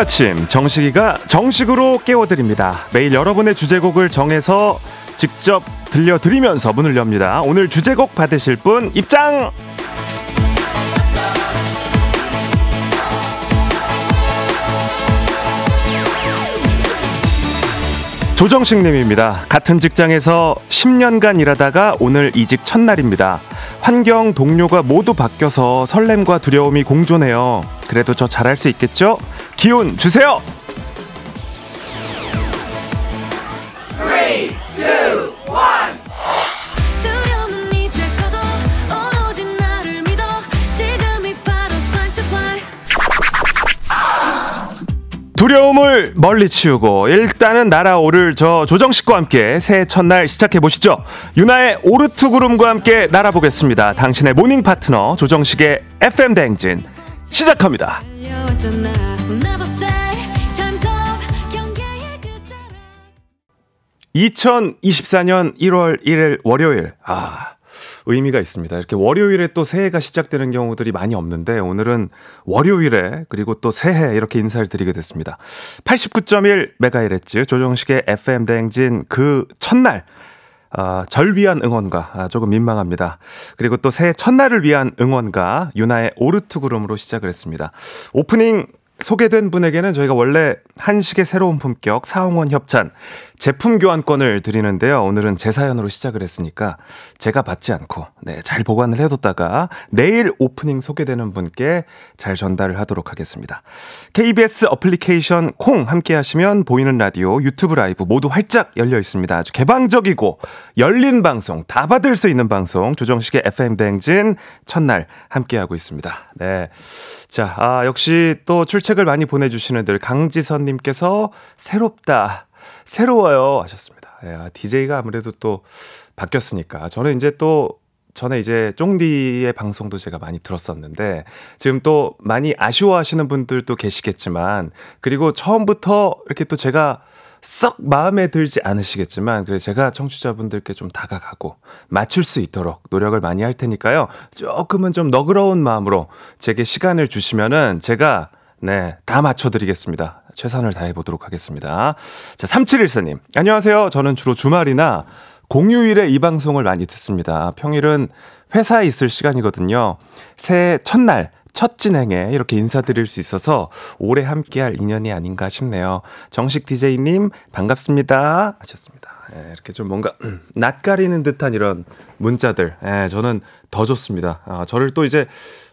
아침 정식이가 정식으로 깨워드립니다. 매일 여러분의 주제곡을 정해서 직접 들려드리면서 문을 엽니다. 오늘 주제곡 받으실 분 입장! 조정식 님입니다. 같은 직장에서 10년간 일하다가 오늘 이직 첫날입니다. 환경 동료가 모두 바뀌어서 설렘과 두려움이 공존해요. 그래도 저 잘할 수 있겠죠? 기운 주세요! 두려움을 멀리 치우고 일단은 날아오를 저 조정식과 함께 새해 첫날 시작해 보시죠. 윤하의 오르트 구름과 함께 날아보겠습니다. 당신의 모닝 파트너 조정식의 FM 대행진 시작합니다. 2024년 1월 1일 월요일. 아, 의미가 있습니다. 이렇게 월요일에 또 새해가 시작되는 경우들이 많이 없는데 오늘은 월요일에 그리고 또 새해 이렇게 인사를 드리게 됐습니다. 89.1MHz 조정식의 FM 대행진 그 첫날 아, 절 위한 응원가 아, 조금 민망합니다. 그리고 또 새해 첫날을 위한 응원가 윤하의 오르트 구름으로 시작을 했습니다. 오프닝 소개된 분에게는 저희가 원래 한식의 새로운 품격 사옹원 협찬 제품 교환권을 드리는데요. 오늘은 제 사연으로 시작을 했으니까 제가 받지 않고 네, 잘 보관을 해뒀다가 내일 오프닝 소개되는 분께 잘 전달을 하도록 하겠습니다. KBS 어플리케이션 콩 함께 하시면 보이는 라디오, 유튜브 라이브 모두 활짝 열려 있습니다. 아주 개방적이고 열린 방송 다 받을 수 있는 방송 조정식의 FM 대행진 첫날 함께 하고 있습니다. 네. 자, 아, 역시 또 출첵을 많이 보내주시는 들 강지선 님께서 새롭다. 새로워요 하셨습니다. 예, DJ가 아무래도 또 바뀌었으니까 저는 이제 또 전에 이제 쫑디의 방송도 제가 많이 들었었는데 지금 또 많이 아쉬워하시는 분들도 계시겠지만 그리고 처음부터 이렇게 또 제가 썩 마음에 들지 않으시겠지만 그래 제가 청취자분들께 좀 다가가고 맞출 수 있도록 노력을 많이 할 테니까요. 조금은 좀 너그러운 마음으로 제게 시간을 주시면은 제가 네, 다 맞춰드리겠습니다. 최선을 다해보도록 하겠습니다. 자, 3714님. 안녕하세요. 저는 주로 주말이나 공휴일에 이 방송을 많이 듣습니다. 평일은 회사에 있을 시간이거든요. 새해 첫날, 첫 진행에 이렇게 인사드릴 수 있어서 오래 함께할 인연이 아닌가 싶네요. 정식 DJ님, 반갑습니다. 하셨습니다. 예, 이렇게 좀 뭔가 낯가리는 듯한 이런 문자들, 예, 저는 더 좋습니다. 아, 저를 또 이제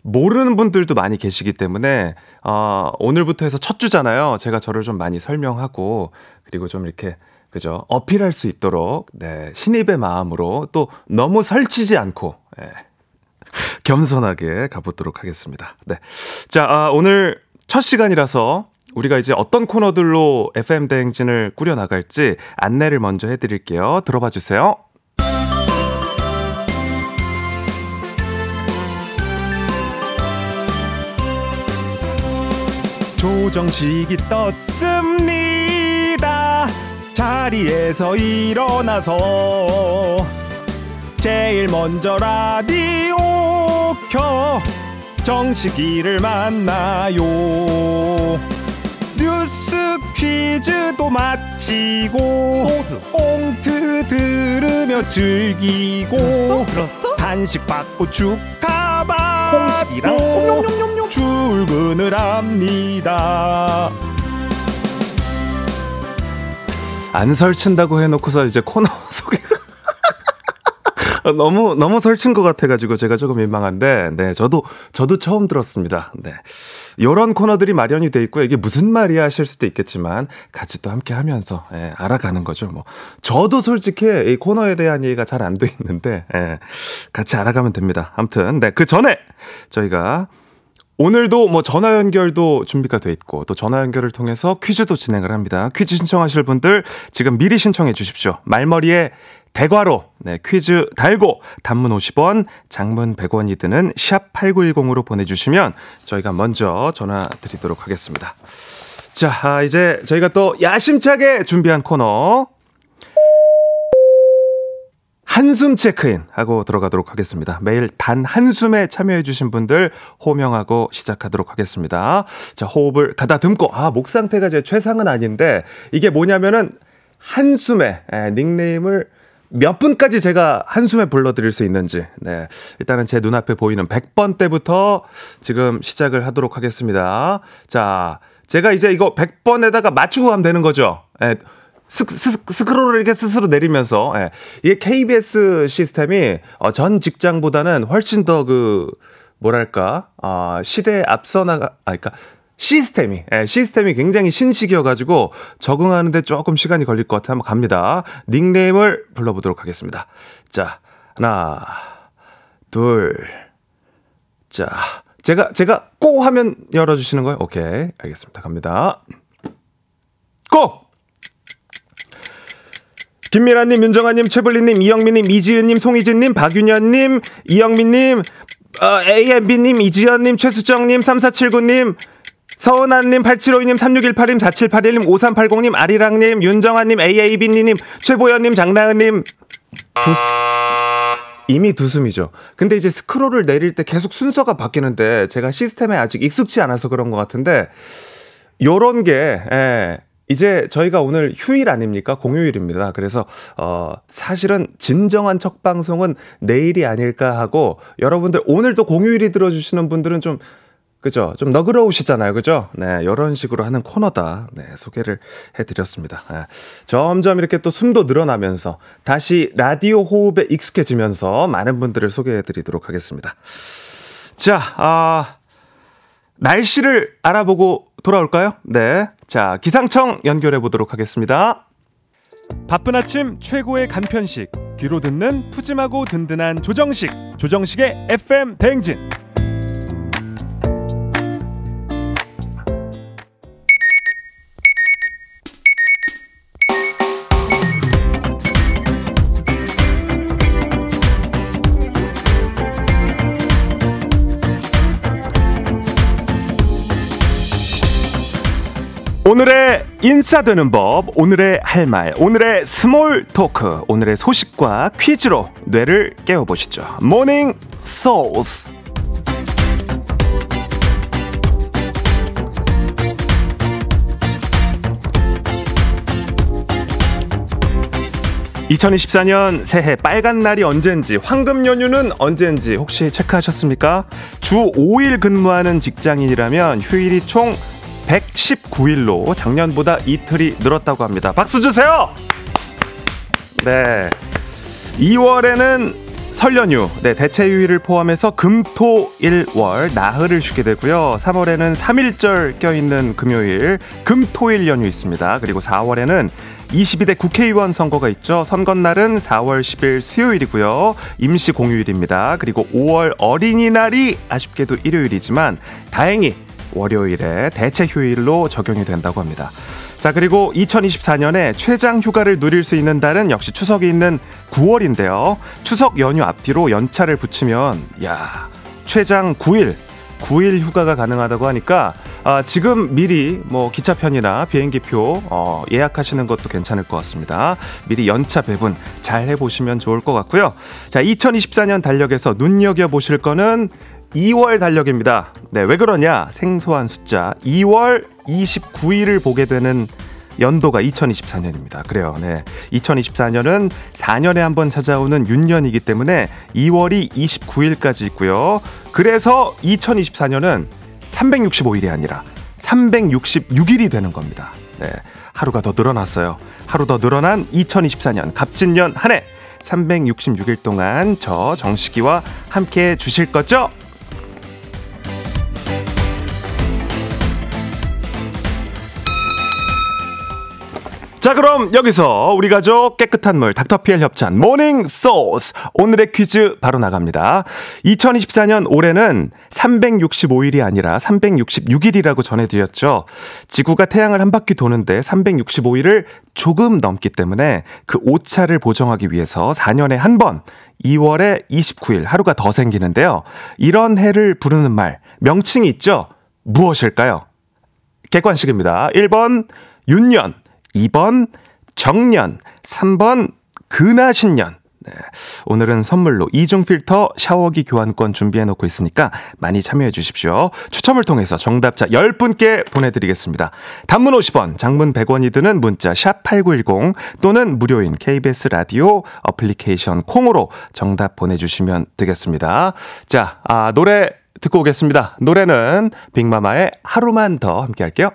모르는 분들도 많이 계시기 때문에 어, 오늘부터 해서 첫 주잖아요. 제가 저를 좀 많이 설명하고 그리고 좀 이렇게 그죠 어필할 수 있도록 네, 신입의 마음으로 또 너무 설치지 않고 예, 겸손하게 가보도록 하겠습니다. 네, 자 아, 오늘 첫 시간이라서 우리가 이제 어떤 코너들로 FM 대행진을 꾸려 나갈지 안내를 먼저 해 드릴게요. 들어봐 주세요. 조정식이 떴습니다. 자리에서 일어나서 제일 먼저 라디오 켜 정식이를 만나요. 뉴스 퀴즈도 마치고 소즈 꽁트 들으며 즐기고 들었어? 들었어? 간식 받고 축하받고 홍식이랑 출근을 합니다. 안 설친다고 해놓고서 이제 코너 소개 너무 너무 설친 것 같아가지고 제가 조금 민망한데 네 저도 저도 처음 들었습니다. 네 이런 코너들이 마련이 돼 있고 이게 무슨 말이야 하실 수도 있겠지만 같이 또 함께 하면서 예, 알아가는 거죠. 뭐 저도 솔직히 이 코너에 대한 이해가 잘 안 돼 있는데 예, 같이 알아가면 됩니다. 아무튼 네 그 전에 저희가 오늘도 뭐 전화 연결도 준비가 돼 있고 또 전화 연결을 통해서 퀴즈도 진행을 합니다. 퀴즈 신청하실 분들 지금 미리 신청해 주십시오. 말머리에 대괄호 네, 퀴즈 달고 단문 50원, 장문 100원이 드는 샵 8910으로 보내주시면 저희가 먼저 전화 드리도록 하겠습니다. 자, 아, 이제 저희가 또 야심차게 준비한 코너 한숨 체크인 하고 들어가도록 하겠습니다. 매일 단 한숨에 참여해주신 분들 호명하고 시작하도록 하겠습니다. 자, 호흡을 가다듬고, 아, 목 상태가 제 최상은 아닌데, 이게 뭐냐면은 한숨에 에, 닉네임을 몇 분까지 제가 한숨에 불러드릴 수 있는지, 네. 일단은 제 눈앞에 보이는 100번 때부터 지금 시작을 하도록 하겠습니다. 자, 제가 이제 이거 100번에다가 맞추고 가면 되는 거죠. 예. 스, 스, 스크롤을 이렇게 스스로 내리면서, 예. 이게 KBS 시스템이, 어, 전 직장보다는 훨씬 더 그, 뭐랄까, 어, 시대에 앞서 나가, 아, 그니까, 시스템이, 예, 시스템이 굉장히 신식이어가지고 적응하는데 조금 시간이 걸릴 것 같아 한번 갑니다. 닉네임을 불러보도록 하겠습니다. 자, 하나, 둘, 자, 제가, 제가 고 하면 열어주시는 거예요? 오케이. 알겠습니다. 갑니다. 고! 김미라님, 윤정아님, 최블리님, 이영민님, 이지은님, 송희진님, 박윤현님, 이영민님, 어, AMB님, 이지연님, 최수정님, 3479님, 서은아님, 8752님, 3618님, 4781님, 5380님, 아리랑님, 윤정아님, AAB님, 최보현님, 장나은님, 두, 이미 두 숨이죠. 근데 이제 스크롤을 내릴 때 계속 순서가 바뀌는데 제가 시스템에 아직 익숙치 않아서 그런 것 같은데 요런 게, 예, 이제 저희가 오늘 휴일 아닙니까? 공휴일입니다. 그래서 어 사실은 진정한 첫 방송은 내일이 아닐까 하고 여러분들 오늘도 공휴일이 들어주시는 분들은 좀 그죠? 좀 너그러우시잖아요. 그죠? 네, 이런 식으로 하는 코너다. 네, 소개를 해드렸습니다. 네, 점점 이렇게 또 숨도 늘어나면서 다시 라디오 호흡에 익숙해지면서 많은 분들을 소개해드리도록 하겠습니다. 자, 아, 날씨를 알아보고 돌아올까요? 네. 자, 기상청 연결해 보도록 하겠습니다. 바쁜 아침 최고의 간편식. 귀로 듣는 푸짐하고 든든한 조정식. 조정식의 FM 대행진. 오늘의 인싸되는 법, 오늘의 할 말, 오늘의 small talk, 오늘의 소식과 퀴즈로 뇌를 깨워보시죠. 모닝 소스. 2024년 새해 빨간 날이 언젠지, 황금 연휴는 언젠지 혹시 체크하셨습니까? 주 5일 근무하는 직장인이라면 휴일이 총 119일로 작년보다 이틀이 늘었다고 합니다. 박수 주세요! 네. 2월에는 설 연휴, 네, 대체휴일을 포함해서 금, 토, 일, 월, 나흘을 쉬게 되고요. 3월에는 3일절 껴있는 금요일, 금, 토, 일 연휴 있습니다. 그리고 4월에는 22대 국회의원 선거가 있죠. 선거날은 4월 10일 수요일이고요. 임시 공휴일입니다. 그리고 5월 어린이날이 아쉽게도 일요일이지만 다행히 월요일에 대체 휴일로 적용이 된다고 합니다. 자, 그리고 2024년에 최장 휴가를 누릴 수 있는 달은 역시 추석이 있는 9월인데요. 추석 연휴 앞뒤로 연차를 붙이면, 야, 최장 9일, 9일 휴가가 가능하다고 하니까 아, 지금 미리 뭐 기차편이나 비행기표 어, 예약하시는 것도 괜찮을 것 같습니다. 미리 연차 배분 잘 해보시면 좋을 것 같고요. 자, 2024년 달력에서 눈여겨 보실 거는 2월 달력입니다. 네, 왜 그러냐? 생소한 숫자 2월 29일을 보게 되는 연도가 2024년입니다. 그래요. 네. 2024년은 4년에 한 번 찾아오는 윤년이기 때문에 2월이 29일까지 있고요. 그래서 2024년은 365일이 아니라 366일이 되는 겁니다. 네. 하루가 더 늘어났어요. 하루 더 늘어난 2024년 갑진년 한 해 366일 동안 저 정식이와 함께 해 주실 거죠? 자 그럼 여기서 우리 가족 깨끗한 물 닥터피엘 협찬 모닝 소스 오늘의 퀴즈 바로 나갑니다. 2024년 올해는 365일이 아니라 366일이라고 전해드렸죠. 지구가 태양을 한 바퀴 도는데 365일을 조금 넘기 때문에 그 오차를 보정하기 위해서 4년에 한 번 2월에 29일 하루가 더 생기는데요. 이런 해를 부르는 말 명칭이 있죠. 무엇일까요? 객관식입니다. 1번 윤년 2번 정년, 3번 근하신년. 네. 오늘은 선물로 이중 필터 샤워기 교환권 준비해 놓고 있으니까 많이 참여해 주십시오. 추첨을 통해서 정답자 10분께 보내드리겠습니다. 단문 50원, 장문 100원이 드는 문자 샵 8910 또는 무료인 KBS 라디오 어플리케이션 콩으로 정답 보내주시면 되겠습니다. 자, 아, 노래 듣고 오겠습니다. 노래는 빅마마의 하루만 더 함께 할게요.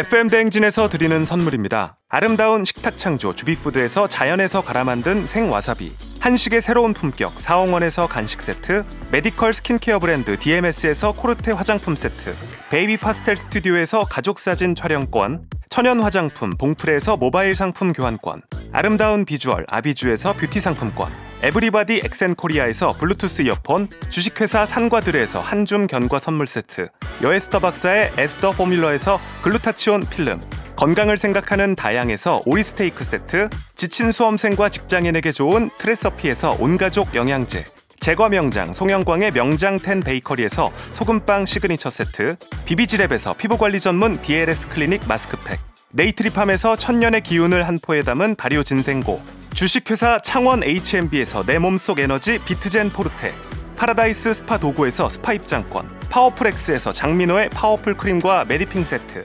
FM 대행진에서 드리는 선물입니다. 아름다운 식탁 창조 주비푸드에서 자연에서 갈아 만든 생와사비 한식의 새로운 품격 사홍원에서 간식 세트 medical 스킨케어 브랜드 DMS에서 코르테 화장품 세트 베이비 파스텔 스튜디오에서 가족 사진 촬영권 천연 화장품 봉프레에서 모바일 상품 교환권 아름다운 비주얼 아비주에서 뷰티 상품권 에브리바디 엑센코리아에서 블루투스 이어폰 주식회사 산과들에서 한줌 견과 선물 세트 여에스더 박사의 에스더 포뮬러에서 글루타치온 필름 건강을 생각하는 다양에서 오리 스테이크 세트 지친 수험생과 직장인에게 좋은 트레서피에서 온가족 영양제 제과 명장 송영광의 명장텐 베이커리에서 소금빵 시그니처 세트 비비지랩에서 피부관리 전문 DLS 클리닉 마스크팩 네이트리팜에서 천년의 기운을 한 포에 담은 발효 진생고 주식회사 창원 H&B에서 내 몸속 에너지 비트젠 포르테 파라다이스 스파 도구에서 스파 입장권 파워풀엑스에서 장민호의 파워풀 크림과 메디핑 세트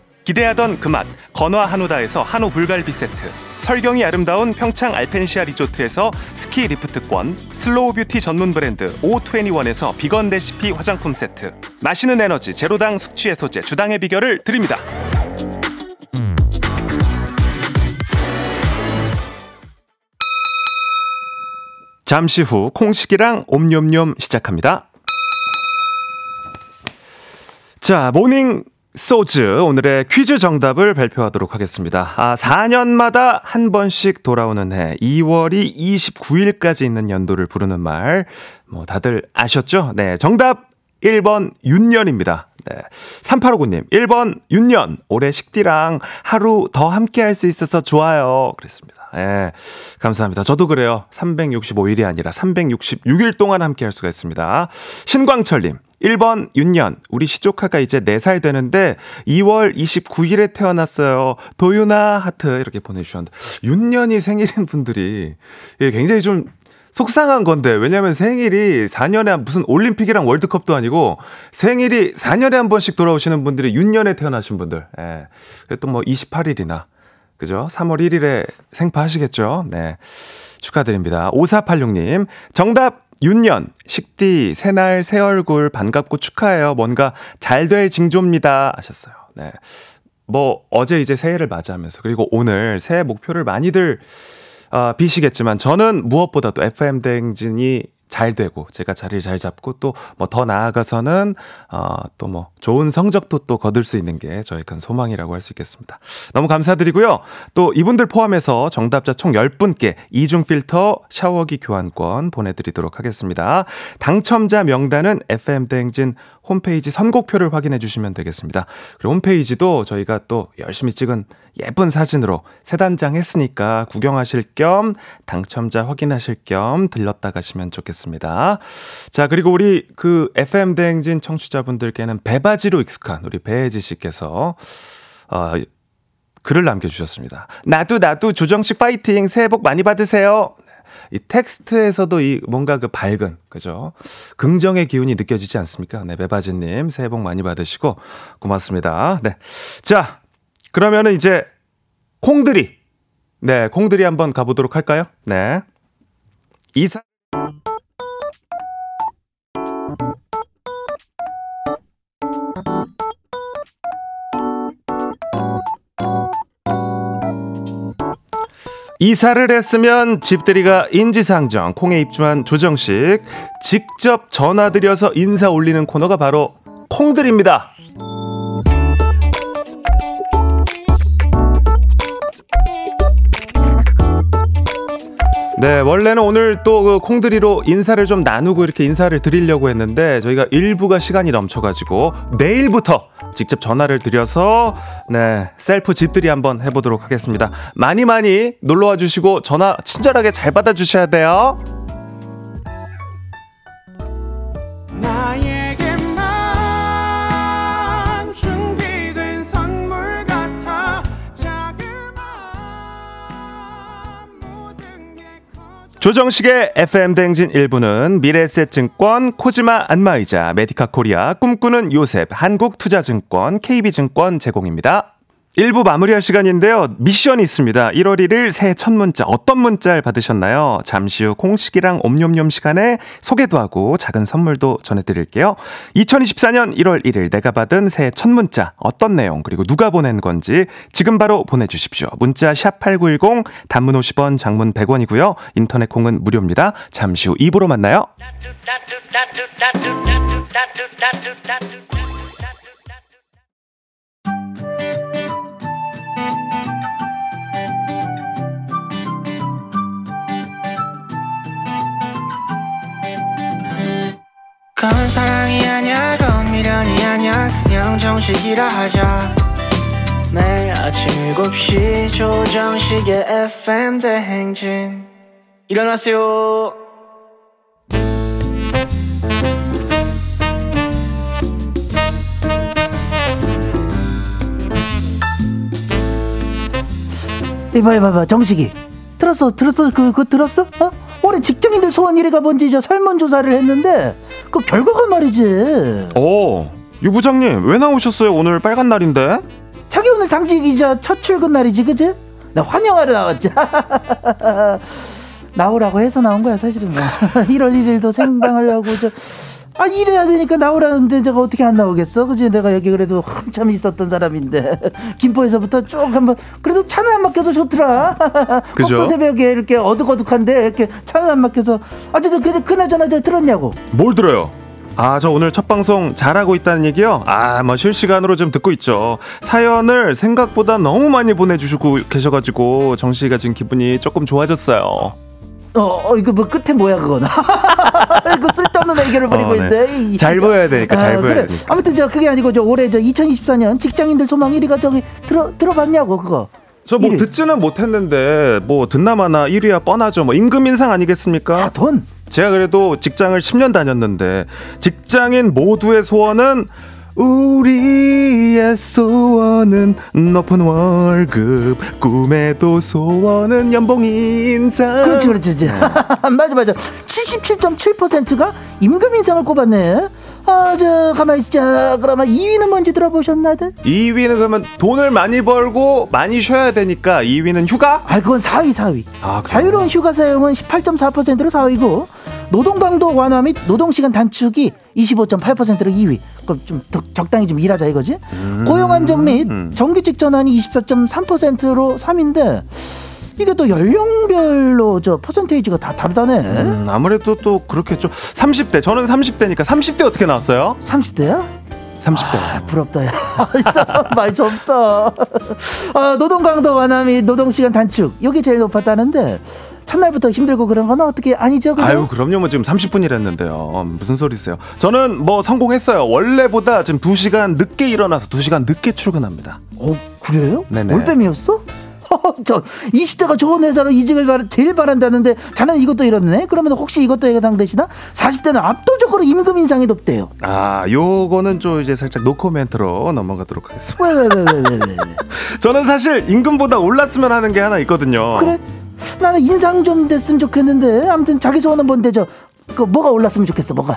기대하던 그 맛 건화 한우다에서 한우 불갈비 세트. 설경이 아름다운 평창 알펜시아 리조트에서 스키 리프트권 슬로우 뷰티 전문 브랜드 O21에서 비건 레시피 화장품 세트. 마시는 에너지 제로당 숙취 해소제 주당의 비결을 드립니다. 잠시 후 콩식이랑 옴뇸뇸 시작합니다. 자, 모닝 소스 오늘의 퀴즈 정답을 발표하도록 하겠습니다. 아, 4년마다 한 번씩 돌아오는 해 2월이 29일까지 있는 연도를 부르는 말. 뭐 다들 아셨죠? 네, 정답 1번 윤년입니다. 네. 3859님, 1번 윤년. 올해 식디랑 하루 더 함께 할 수 있어서 좋아요. 그랬습니다. 예. 감사합니다. 저도 그래요. 365일이 아니라 366일 동안 함께 할 수가 있습니다. 신광철님. 1번 윤년. 우리 시조카가 이제 4살 되는데 2월 29일에 태어났어요. 도윤아 하트 이렇게 보내주셨는데 윤년이 생일인 분들이 예, 굉장히 좀 속상한 건데 왜냐면 생일이 4년에 무슨 올림픽이랑 월드컵도 아니고 생일이 4년에 한 번씩 돌아오시는 분들이 윤년에 태어나신 분들. 예. 또뭐 28일이나 그죠? 3월 1일에 생파하시겠죠? 네. 축하드립니다. 5486님. 정답! 윤년, 식디, 새날, 새 얼굴, 반갑고 축하해요. 뭔가 잘 될 징조입니다. 하셨어요. 네. 뭐, 어제 이제 새해를 맞이하면서, 그리고 오늘 새해 목표를 많이들, 어, 비시겠지만, 저는 무엇보다도 FM대행진이 잘 되고 제가 자리를 잘 잡고 또 뭐 더 나아가서는 어또 뭐 좋은 성적도 또 거둘 수 있는 게 저희 큰 소망이라고 할 수 있겠습니다. 너무 감사드리고요. 또 이분들 포함해서 정답자 총 10분께 이중 필터 샤워기 교환권 보내 드리도록 하겠습니다. 당첨자 명단은 FM 대행진 홈페이지 선곡표를 확인해 주시면 되겠습니다. 그리고 홈페이지도 저희가 또 열심히 찍은 예쁜 사진으로 세 단장 했으니까 구경하실 겸 당첨자 확인하실 겸 들렀다 가시면 좋겠습니다. 자, 그리고 우리 그 FM 대행진 청취자분들께는 배바지로 익숙한 우리 배혜지 씨께서 어, 글을 남겨주셨습니다. 나도 나도 조정식 파이팅 새해 복 많이 받으세요. 이 텍스트에서도 이 뭔가 그 밝은 그죠 긍정의 기운이 느껴지지 않습니까? 네 매바지님 새해 복 많이 받으시고 고맙습니다. 네, 자 그러면은 이제 콩들이 네 콩들이 한번 가보도록 할까요? 네 이사 이사를 했으면 집들이가 인지상정 콩에 입주한 조정식 직접 전화드려서 인사 올리는 코너가 바로 콩들입니다. 네, 원래는 오늘 또 그 콩드리로 인사를 좀 나누고 이렇게 인사를 드리려고 했는데 저희가 일부가 시간이 넘쳐가지고 내일부터 직접 전화를 드려서 네 셀프 집들이 한번 해보도록 하겠습니다. 많이 많이 놀러와 주시고 전화 친절하게 잘 받아주셔야 돼요. 조정식의 FM 대행진 1부는 미래에셋증권, 코지마 안마의자, 메디카 코리아, 꿈꾸는 요셉, 한국투자증권, KB증권 제공입니다. 1부 마무리할 시간인데요. 미션이 있습니다. 1월 1일 새해 첫 문자 어떤 문자를 받으셨나요? 잠시 후 콩식이랑 옴뇸뇸 시간에 소개도 하고 작은 선물도 전해드릴게요. 2024년 1월 1일 내가 받은 새해 첫 문자 어떤 내용 그리고 누가 보낸 건지 지금 바로 보내주십시오. 문자 샵 8910 단문 50원 장문 100원이고요. 인터넷 콩은 무료입니다. 잠시 후 2부로 만나요. 그건 사랑이 아니야 그건 미련이 아니야. 그냥 정식이라 하자. 매일 아침 7시 조정식의 FM 대행진. 일어나세요 이봐 이봐 이봐 정식이 들었어 들었어 그, 그 들었어? 어? 올해 직장인들 소원 1위가 뭔지 저 설문조사를 했는데 그 결과가 말이지. 오, 유 부장님 왜 나오셨어요? 오늘 빨간 날인데? 자기 오늘 당직이자 첫 출근 날이지, 그지? 나 환영하러 나왔지. 나오라고 해서 나온 거야, 사실은 뭐. 1월 1일도 생방하려고 저. 아 이래야 되니까 나오라는데 내가 어떻게 안 나오겠어? 그지? 내가 여기 그래도 한참 있었던 사람인데 김포에서부터 쭉 한번 그래도 차는 안 막혀서 좋더라. 그죠? 새벽에 이렇게 어둑어둑한데 이렇게 차는 안 막혀서 어쨌든 그 그나저나 저 들었냐고? 뭘 들어요? 아, 저 오늘 첫 방송 잘하고 있다는 얘기요? 아, 뭐 실시간으로 좀 듣고 있죠. 사연을 생각보다 너무 많이 보내주시고 계셔가지고 정씨가 지금 기분이 조금 좋아졌어요. 어, 어 이거 뭐 끝에 뭐야 그건? 이거 쓸데없는 의견을 버리고 어, 네. 있는데. 잘 보여야 되니까 잘 아, 보여야 그래. 되니까. 아무튼 저 그게 아니고 저 올해 저 2024년 직장인들 소망 1위가 저기 들어 들어봤냐고 그거. 저뭐 듣지는 못했는데 뭐 듣나마나 1위야 뻔하죠. 뭐 임금 인상 아니겠습니까? 아, 돈. 제가 그래도 직장을 10년 다녔는데 직장인 모두의 소원은 우리의 소원은 높은 월급 꿈에도 소원은 연봉 인상 그렇지 그렇지 네. 맞아 맞아 77.7%가 임금 인상을 꼽았네 아, 저, 가만히 있자. 그러면 2위는 뭔지 들어보셨나들? 2위는 그러면 돈을 많이 벌고 많이 쉬어야 되니까 2위는 휴가? 아, 그건 4위, 4위. 아, 자유로운 휴가 사용은 18.4%로 4위고, 노동 강도 완화 및 노동 시간 단축이 25.8%로 2위. 그럼 좀 적당히 좀 일하자 이거지? 음. 고용 안정 및 정규직 전환이 24.3%로 3위인데, 이게 또 연령별로 저 퍼센테이지가 다 다르다네. 음, 아무래도 또 그렇겠죠. 30대 저는 30대니까 30대 어떻게 나왔어요? 30대야? 30대. 아, 부럽다, 야. 많이 젊다. 아, 노동 강도 완화 및 노동 시간 단축. 여기 제일 높았다는데. 첫날부터 힘들고 그런 건 어떻게 아니죠? 그죠? 아유 그럼요 뭐 지금 30분이랬는데요 무슨 소리세요 저는 뭐 성공했어요 원래보다 지금 2 시간 늦게 일어나서 2 시간 늦게 출근합니다 어 그래요? 네네 올빼미였어? 저 20대가 좋은 회사로 이직을 바, 제일 바란다는데 자는 이것도 이렇네. 그러면 혹시 이것도 해당되시나? 40대는 압도적으로 임금 인상이 높대요. 아, 요거는 좀 이제 살짝 노코멘트로 넘어가도록 하겠습니다. 왜, 왜, 왜, 왜, 왜, 왜. 저는 사실 임금보다 올랐으면 하는 게 하나 있거든요. 그래? 나는 인상 좀 됐으면 좋겠는데 아무튼 자기 소원은 뭔데 저그 뭐가 올랐으면 좋겠어 뭐가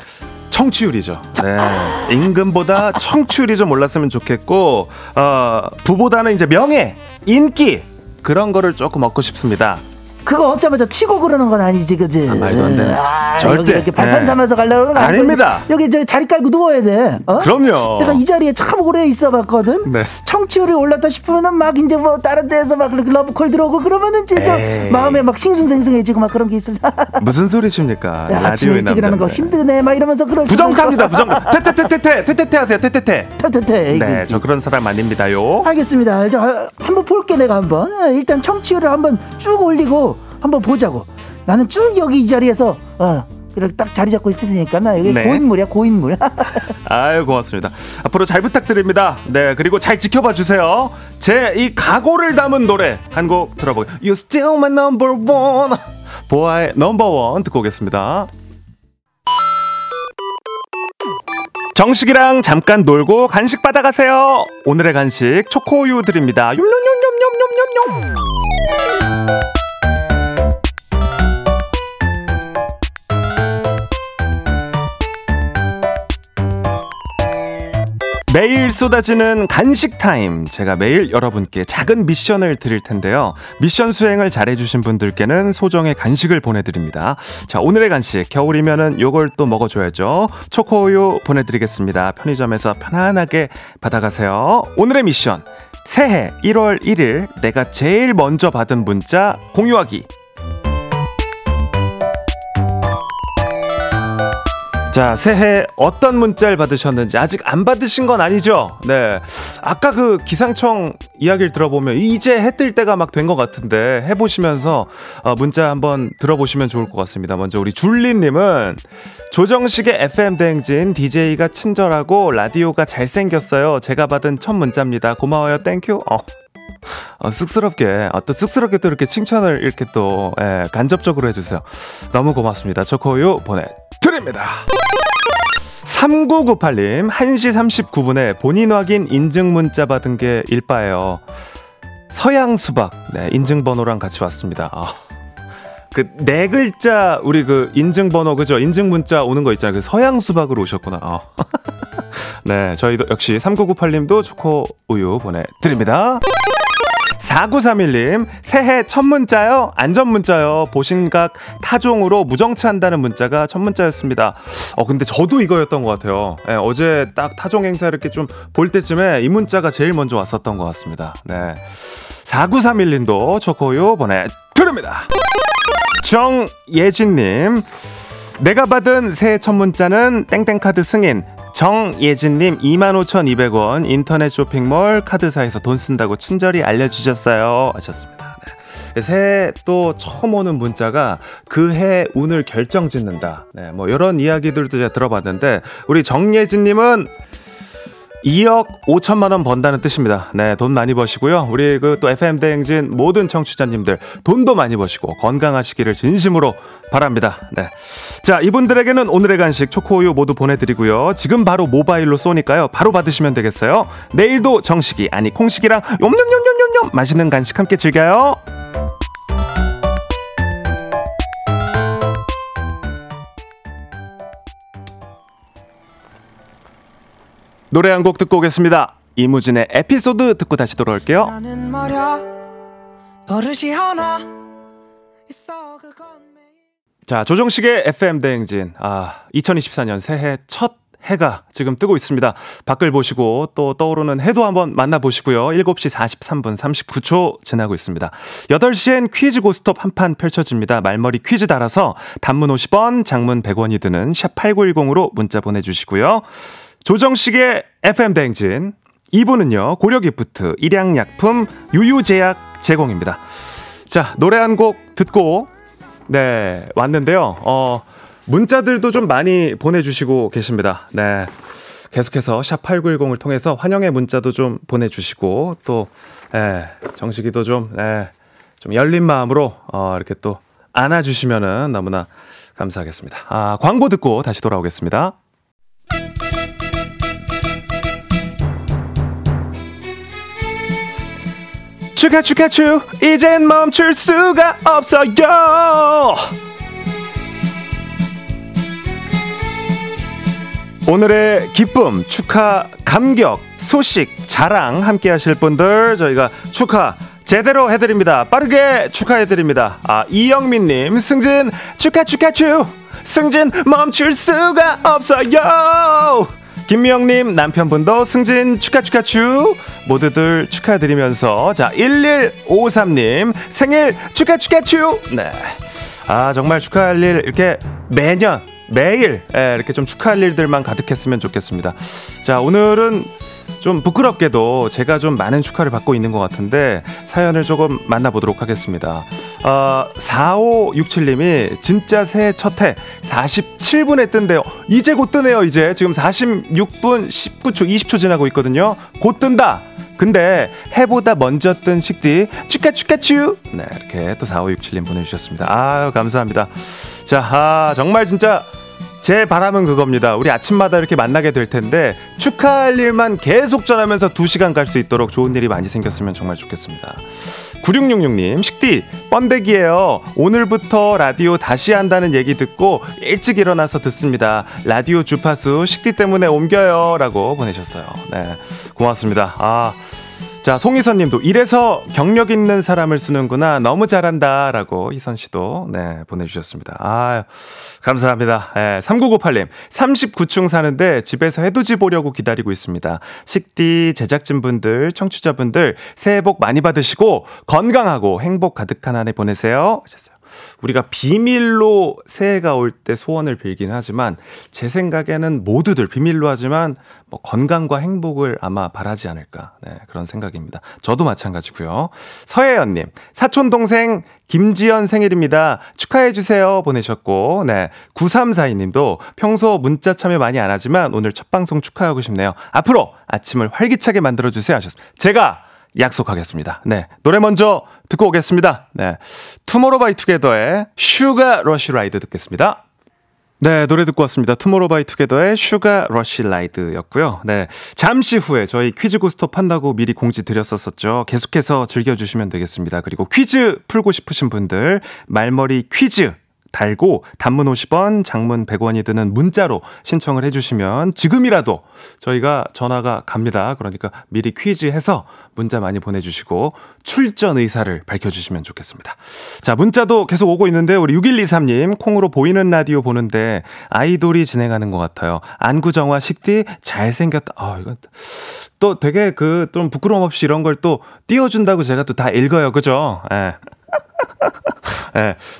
청취율이죠. 네. 임금보다 청취율이 좀 올랐으면 좋겠고, 어, 부보다는 이제 명예, 인기, 그런 거를 조금 얻고 싶습니다. 그거 얻자마자 치고 그러는 건 아니지, 그지? 아, 말도 안 돼. 아, 절대. 이렇게 발판 네. 삼아서 가려고 아닙니다. 여기 저 자리 깔고 누워야 돼. 어? 그럼요. 내가 이 자리에 참 오래 있어 봤거든. 네. 청취율이 올랐다 싶으면은 막 이제 뭐 다른 데에서 막 러브콜 들어오고 그러면은 진짜 마음에 막 싱숭생숭해지고 막 그런 게 있을. 무슨 소리십니까? 야, 아침 일찍 일하는 거 힘드네, 막 이러면서 그런. 부정사입니다, 부정. 테테테테테, 테테테 하세요, 테테테. 테테테. 네, 저 그런 사람 아닙니다요. 알겠습니다. 저 한번 볼게 내가 한번. 일단 청취율을 한번 쭉 올리고. 한번 보자고. 나는 쭉 여기 이 자리에서 어 이렇게 딱 자리 잡고 있으니까 나 여기 네. 고인물이야 고인물. 아유 고맙습니다. 앞으로 잘 부탁드립니다. 네 그리고 잘 지켜봐 주세요. 제 이 각오를 담은 노래 한 곡 들어보게. You still my number one. 보아의 넘버 원 듣고 오겠습니다. 정식이랑 잠깐 놀고 간식 받아가세요. 오늘의 간식 초코우유 드립니다. 욤뚠뚠뚠뚠뚠뚠. 매일 쏟아지는 간식 타임. 제가 매일 여러분께 작은 미션을 드릴 텐데요. 미션 수행을 잘해주신 분들께는 소정의 간식을 보내드립니다. 자, 오늘의 간식. 겨울이면은 요걸 또 먹어줘야죠. 초코우유 보내드리겠습니다. 편의점에서 편안하게 받아가세요. 오늘의 미션. 새해 1월 1일 내가 제일 먼저 받은 문자 공유하기. 자, 새해 어떤 문자를 받으셨는지 아직 안 받으신 건 아니죠? 네. 아까 그 기상청 이야기를 들어보면 이제 해 뜰 때가 막 된 것 같은데 해보시면서 어, 문자 한번 들어보시면 좋을 것 같습니다. 먼저 우리 줄리님은 조정식의 FM 대행진 DJ가 친절하고 라디오가 잘생겼어요. 제가 받은 첫 문자입니다. 고마워요. thank you. 어. 어, 쑥스럽게, 어, 또 쑥스럽게 또 이렇게 칭찬을 이렇게 또, 예, 간접적으로 해주세요. 너무 고맙습니다. 초코우유 보내드립니다. 3998님, 1시 39분에 본인 확인 인증 문자 받은 게 1빠예요. 서양 수박, 네, 인증번호랑 같이 왔습니다. 아. 그네 글자 우리 그 인증 번호 그죠 인증 문자 오는 거 있잖아요 그 서양 수박으로 오셨구나 아. 네 저희도 역시 3998님도 초코 우유 보내드립니다 4931님, 새해 첫 문자요? 안전 문자요. 보신각 타종으로 무정차 한다는 문자가 첫 문자였습니다. 어, 근데 저도 이거였던 것 같아요. 예, 어제 딱 타종 행사 이렇게 좀 볼 때쯤에 이 문자가 제일 먼저 왔었던 것 같습니다. 네. 4931님도 초코우유 보내드립니다. 정예진님, 내가 받은 새해 첫 문자는 땡땡카드 승인. 정예진님 25,200원 인터넷 쇼핑몰 카드사에서 돈 쓴다고 친절히 알려주셨어요 하셨습니다. 네. 새해 또 처음 오는 문자가 그 해 운을 결정짓는다. 네, 뭐 이런 이야기들도 제가 들어봤는데 우리 정예진님은 2억 5천만 원 번다는 뜻입니다. 네, 돈 많이 버시고요. 우리 그 또 FM 대행진 모든 청취자님들 돈도 많이 버시고 건강하시기를 진심으로 바랍니다. 네. 자, 이분들에게는 오늘의 간식 초코우유 모두 보내드리고요. 지금 바로 모바일로 쏘니까요. 바로 받으시면 되겠어요. 내일도 정식이 아니 콩식이랑 욤뚠뚠뚠뚠 맛있는 간식 함께 즐겨요. 노래 한 곡 듣고 오겠습니다. 이무진의 에피소드 듣고 다시 돌아올게요. 자, 조정식의 FM 대행진. 아, 2024년 새해 첫 해가 지금 뜨고 있습니다. 밖을 보시고 또 떠오르는 해도 한번 만나보시고요. 7시 43분 39초 지나고 있습니다. 8시엔 퀴즈 고스톱 한 판 펼쳐집니다. 말머리 퀴즈 달아서 단문 50원, 장문 100원이 드는 샵 8910으로 문자 보내주시고요. 조정식의 FM 대행진. 2부는요, 고려기프트, 일양약품, 유유제약 제공입니다. 자, 노래 한 곡 듣고, 네, 왔는데요. 어, 문자들도 좀 많이 보내 주시고 계십니다. 네. 계속해서 샵 8910을 통해서 환영의 문자도 좀 보내 주시고, 또, 예, 정식이도 좀, 예, 좀 열린 마음으로, 어, 이렇게 또 안아 주시면은 너무나 감사하겠습니다. 아, 광고 듣고 다시 돌아오겠습니다. 추가 추가 추 이젠 멈출 수가 없어요. 오늘의 기쁨 축하 감격 소식 자랑 함께 하실 분들 저희가 축하 제대로 해드립니다. 빠르게 축하해드립니다. 아 이영민님 승진 축하 축하 추 승진 멈출 수가 없어요 김미영님 남편분도 승진 축하 축하 추 모두들 축하드리면서 자 1153님 생일 축하 축하 추네. 아 정말 축하할 일 이렇게 매년 매일 예, 이렇게 좀 축하할 일들만 가득했으면 좋겠습니다. 자 오늘은 좀 부끄럽게도 제가 좀 많은 축하를 받고 있는 것 같은데 사연을 조금 만나보도록 하겠습니다. 어, 4567님이 진짜 새해 첫해 47분에 뜬대요. 이제 곧 뜨네요, 이제. 지금 46분 19초, 20초 지나고 있거든요. 곧 뜬다! 근데 해보다 먼저 뜬 식디 축하 축하츄 네 이렇게 또 4567님 보내주셨습니다 아유 감사합니다 자 아, 정말 진짜 제 바람은 그겁니다. 우리 아침마다 이렇게 만나게 될 텐데 축하할 일만 계속 전하면서 2시간 갈 수 있도록 좋은 일이 많이 생겼으면 정말 좋겠습니다. 9666님, 식디, 번데기예요. 오늘부터 라디오 다시 한다는 얘기 듣고 일찍 일어나서 듣습니다. 라디오 주파수 식디 때문에 옮겨요. 라고 보내셨어요. 네. 고맙습니다. 아. 자, 송희선 님도 이래서 경력 있는 사람을 쓰는구나. 너무 잘한다. 라고 희선 씨도 네, 보내주셨습니다. 아 감사합니다. 네, 3998님, 39층 사는데 집에서 해돋이 보려고 기다리고 있습니다. 식디, 제작진분들, 청취자분들, 새해 복 많이 받으시고 건강하고 행복 가득한 한 해 보내세요. 하셨어요. 우리가 비밀로 새해가 올 때 소원을 빌긴 하지만 제 생각에는 모두들 비밀로 하지만 뭐 건강과 행복을 아마 바라지 않을까 네, 그런 생각입니다. 저도 마찬가지고요. 서혜연님 사촌 동생 김지연 생일입니다. 축하해 주세요 보내셨고 네 9342님도 평소 문자 참여 많이 안 하지만 오늘 첫 방송 축하하고 싶네요. 앞으로 아침을 활기차게 만들어 주세요 하셨습니다. 제가 약속하겠습니다. 네. 노래 먼저 듣고 오겠습니다. 네. 투모로우바이투게더의 Sugar Rush Ride 듣겠습니다. 네, 노래 듣고 왔습니다. 투모로우바이투게더의 Sugar Rush Ride였고요. 네, 잠시 후에 저희 퀴즈 고스톱 한다고 미리 공지 드렸었었죠. 계속해서 즐겨 주시면 되겠습니다. 그리고 퀴즈 풀고 싶으신 분들 말머리 퀴즈 달고 단문 50원, 장문 100원이 드는 문자로 신청을 해주시면 지금이라도 저희가 전화가 갑니다. 그러니까 미리 퀴즈 해서 문자 많이 보내주시고 출전 의사를 밝혀주시면 좋겠습니다. 자, 문자도 계속 오고 있는데 우리 6123님 콩으로 보이는 라디오 보는데 아이돌이 진행하는 것 같아요. 안구정화 식디 잘생겼다. 아, 이건 또 되게 그 좀 부끄러움 없이 이런 걸 또 띄워준다고 제가 또 다 읽어요. 그죠? 예. 네,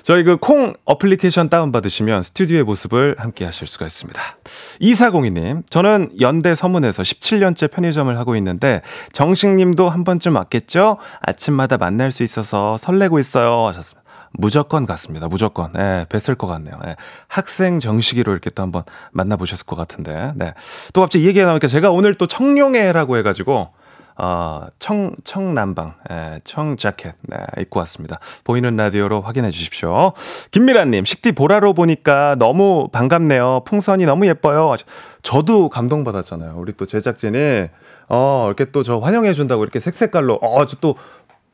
저희 그 콩 어플리케이션 다운받으시면 스튜디오의 모습을 함께 하실 수가 있습니다. 2402님, 저는 연대 서문에서 17년째 편의점을 하고 있는데, 정식님도 한 번쯤 왔겠죠? 아침마다 만날 수 있어서 설레고 있어요. 하셨습니다. 무조건 갔습니다. 무조건. 예, 뵀을 것 같네요. 예, 학생 정식으로 이렇게 또 한번 만나보셨을 것 같은데. 네. 또 갑자기 얘기가 나오니까 제가 오늘 또 청룡회라고 해가지고, 어, 청, 청남방, 예, 청자켓, 네, 입고 왔습니다. 보이는 라디오로 확인해 주십시오. 김미라님, 식디 보라로 보니까 너무 반갑네요. 풍선이 너무 예뻐요. 저도 감동받았잖아요. 우리 또 제작진이, 어, 이렇게 또 저 환영해 준다고 이렇게 색색깔로, 어, 저또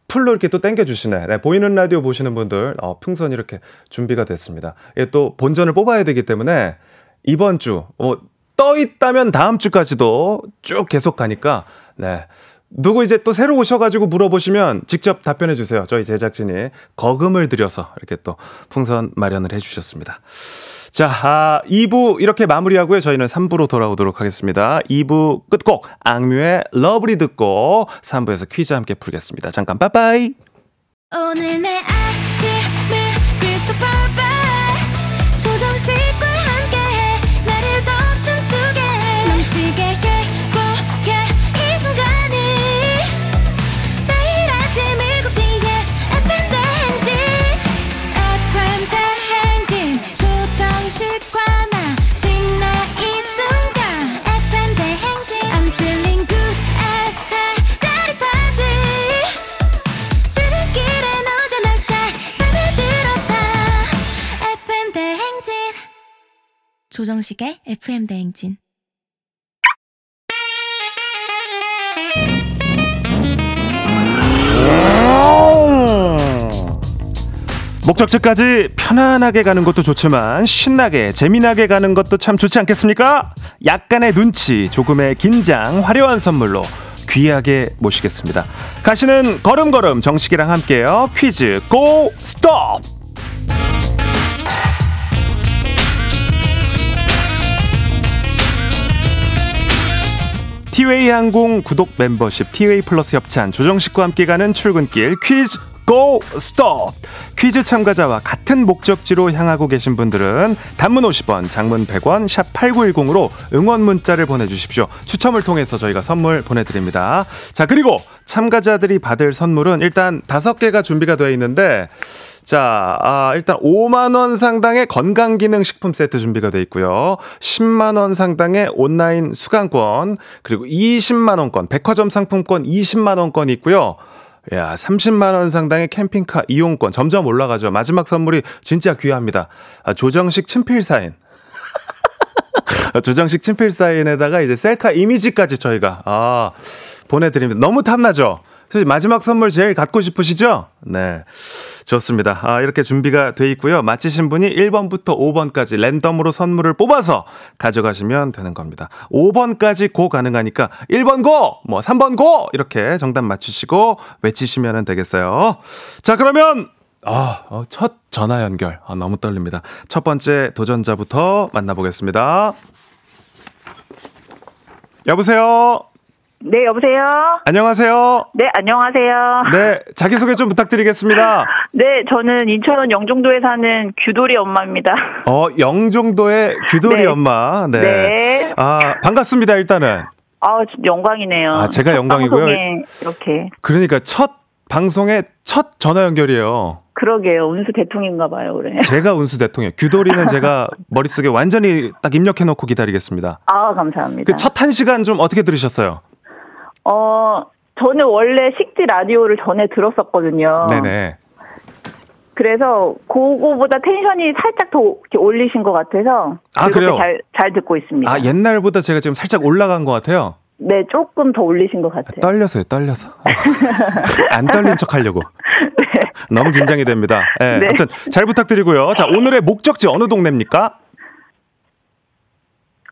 풀로 이렇게 또 땡겨주시네. 네, 보이는 라디오 보시는 분들, 어, 풍선 이렇게 준비가 됐습니다. 이게 또 본전을 뽑아야 되기 때문에 이번 주, 어, 떠 있다면 다음 주까지도 쭉 계속 가니까, 네. 누구 이제 또 새로 오셔가지고 물어보시면 직접 답변해 주세요. 저희 제작진이 거금을 들여서 이렇게 또 풍선 마련을 해 주셨습니다. 자, 아, 2부 이렇게 마무리하고요. 저희는 3부로 돌아오도록 하겠습니다. 2부 끝곡 악뮤의 러브리 듣고 3부에서 퀴즈 함께 풀겠습니다. 잠깐 빠빠이. 오늘 조정식의 FM 대행진. 목적지까지 편안하게 가는 것도 좋지만 신나게 재미나게 가는 것도 참 좋지 않겠습니까? 약간의 눈치, 조금의 긴장, 화려한 선물로 귀하게 모시겠습니다. 가시는 걸음걸음 정식이랑 함께요. 퀴즈 고 스톱! 티웨이 항공 구독 멤버십 티웨이 플러스 협찬 조정식과 함께 가는 출근길 퀴즈 고 스톱! 퀴즈 참가자와 같은 목적지로 향하고 계신 분들은 단문 50원 장문 100원 샵 8910으로 응원 문자를 보내주십시오. 추첨을 통해서 저희가 선물 보내드립니다. 자 그리고 참가자들이 받을 선물은 일단 다섯 개가 준비가 되어 있는데 자, 아, 일단 5만 원 상당의 건강 기능 식품 세트 준비가 되어 있고요. 10만 원 상당의 온라인 수강권, 그리고 20만 원권, 백화점 상품권 20만 원권이 있고요. 야, 30만 원 상당의 캠핑카 이용권 점점 올라가죠. 마지막 선물이 진짜 귀합니다. 아, 조정식 친필 사인. 조정식 친필 사인에다가 이제 셀카 이미지까지 저희가, 아, 보내드립니다. 너무 탐나죠? 마지막 선물 제일 갖고 싶으시죠? 네. 좋습니다. 아, 이렇게 준비가 돼 있고요. 맞히신 분이 1번부터 5번까지 랜덤으로 선물을 뽑아서 가져가시면 되는 겁니다. 5번까지 고 가능하니까 1번 고! 뭐 3번 고! 이렇게 정답 맞추시고 외치시면 되겠어요. 자, 그러면 아, 어, 첫 전화 연결. 아, 너무 떨립니다. 첫 번째 도전자부터 만나보겠습니다. 여보세요? 네, 여보세요? 안녕하세요? 네, 안녕하세요. 네, 자기소개 좀 부탁드리겠습니다. 네, 저는 인천 영종도에 사는 규돌이 엄마입니다. 어, 영종도의 규돌이 네. 엄마. 네. 네. 아, 반갑습니다, 일단은. 아, 영광이네요. 아, 제가 첫 영광이고요. 방송에 이렇게. 그러니까 첫 방송의 첫 전화 연결이에요. 그러게요. 운수 대통인가 봐요, 그래. 제가 운수 대통령. 규돌이는 제가 머릿속에 완전히 딱 입력해 놓고 기다리겠습니다. 아, 감사합니다. 그 첫 한 시간 좀 어떻게 들으셨어요? 어, 저는 원래 식지 라디오를 전에 들었었거든요. 네네. 그래서 그거보다 텐션이 살짝 더 올리신 것 같아서 아, 그래요? 잘, 잘 듣고 있습니다. 아, 옛날보다 제가 지금 살짝 올라간 것 같아요. 네, 조금 더 올리신 것 같아요. 떨려서요, 떨려서. 안 떨린 척 하려고. 너무 긴장이 됩니다. 예, 네. 아무튼 잘 부탁드리고요. 자, 오늘의 목적지 어느 동네입니까?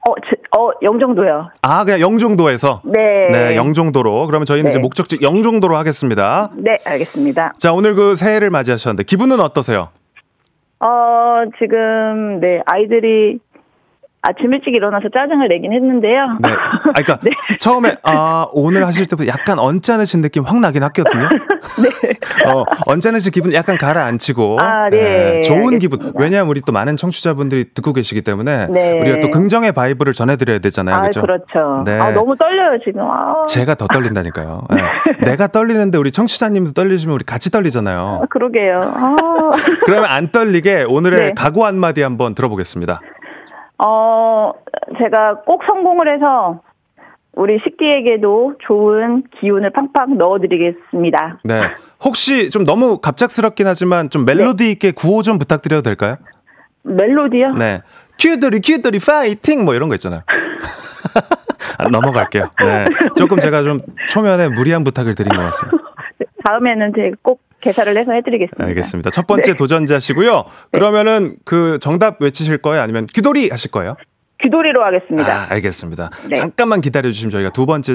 어, 제- 어, 영종도요. 아, 그냥 영종도에서. 네. 네, 영종도로. 그러면 저희는 네. 이제 목적지 영종도로 하겠습니다. 네, 알겠습니다. 자, 오늘 그 새해를 맞이하셨는데 기분은 어떠세요? 어, 지금, 네, 아이들이 아침 일찍 일어나서 짜증을 내긴 했는데요. 네. 아, 그러니까 네. 처음에 아 오늘 하실 때부터 약간 언짢으신 느낌 확 나긴 했거든요. 네. 어 언짢으신 기분 약간 가라앉히고. 아, 네. 좋은 알겠습니다. 기분. 왜냐하면 우리 또 많은 청취자분들이 듣고 계시기 때문에 네. 우리가 또 긍정의 바이브를 전해드려야 되잖아요. 아, 그렇죠? 그렇죠. 네. 아, 너무 떨려요, 지금. 아, 제가 더 떨린다니까요. 네. 내가 떨리는데 우리 청취자님도 떨리시면 우리 같이 떨리잖아요. 아, 그러게요. 아, 그러면 안 떨리게 오늘의 네. 각오 한마디 한번 들어보겠습니다. 어, 제가 꼭 성공을 해서 우리 식디에게도 좋은 기운을 팡팡 넣어드리겠습니다. 네. 혹시 좀 너무 갑작스럽긴 하지만 좀 멜로디 있게 구호 좀 부탁드려도 될까요? 멜로디요? 네. 큐들이 큐들이 파이팅 뭐 이런 거 있잖아요. 아, 넘어갈게요. 네. 조금 제가 좀 초면에 무리한 부탁을 드린 것 같습니다. 다음에는 제가 꼭 개사를 해서 해드리겠습니다. 알겠습니다. 첫 번째 네. 도전자시고요. 그러면은 그 정답 외치실 거예요? 아니면 귀돌이 하실 거예요? 귀돌이로 하겠습니다. 아, 알겠습니다. 네. 잠깐만 기다려 주시면 저희가 두 번째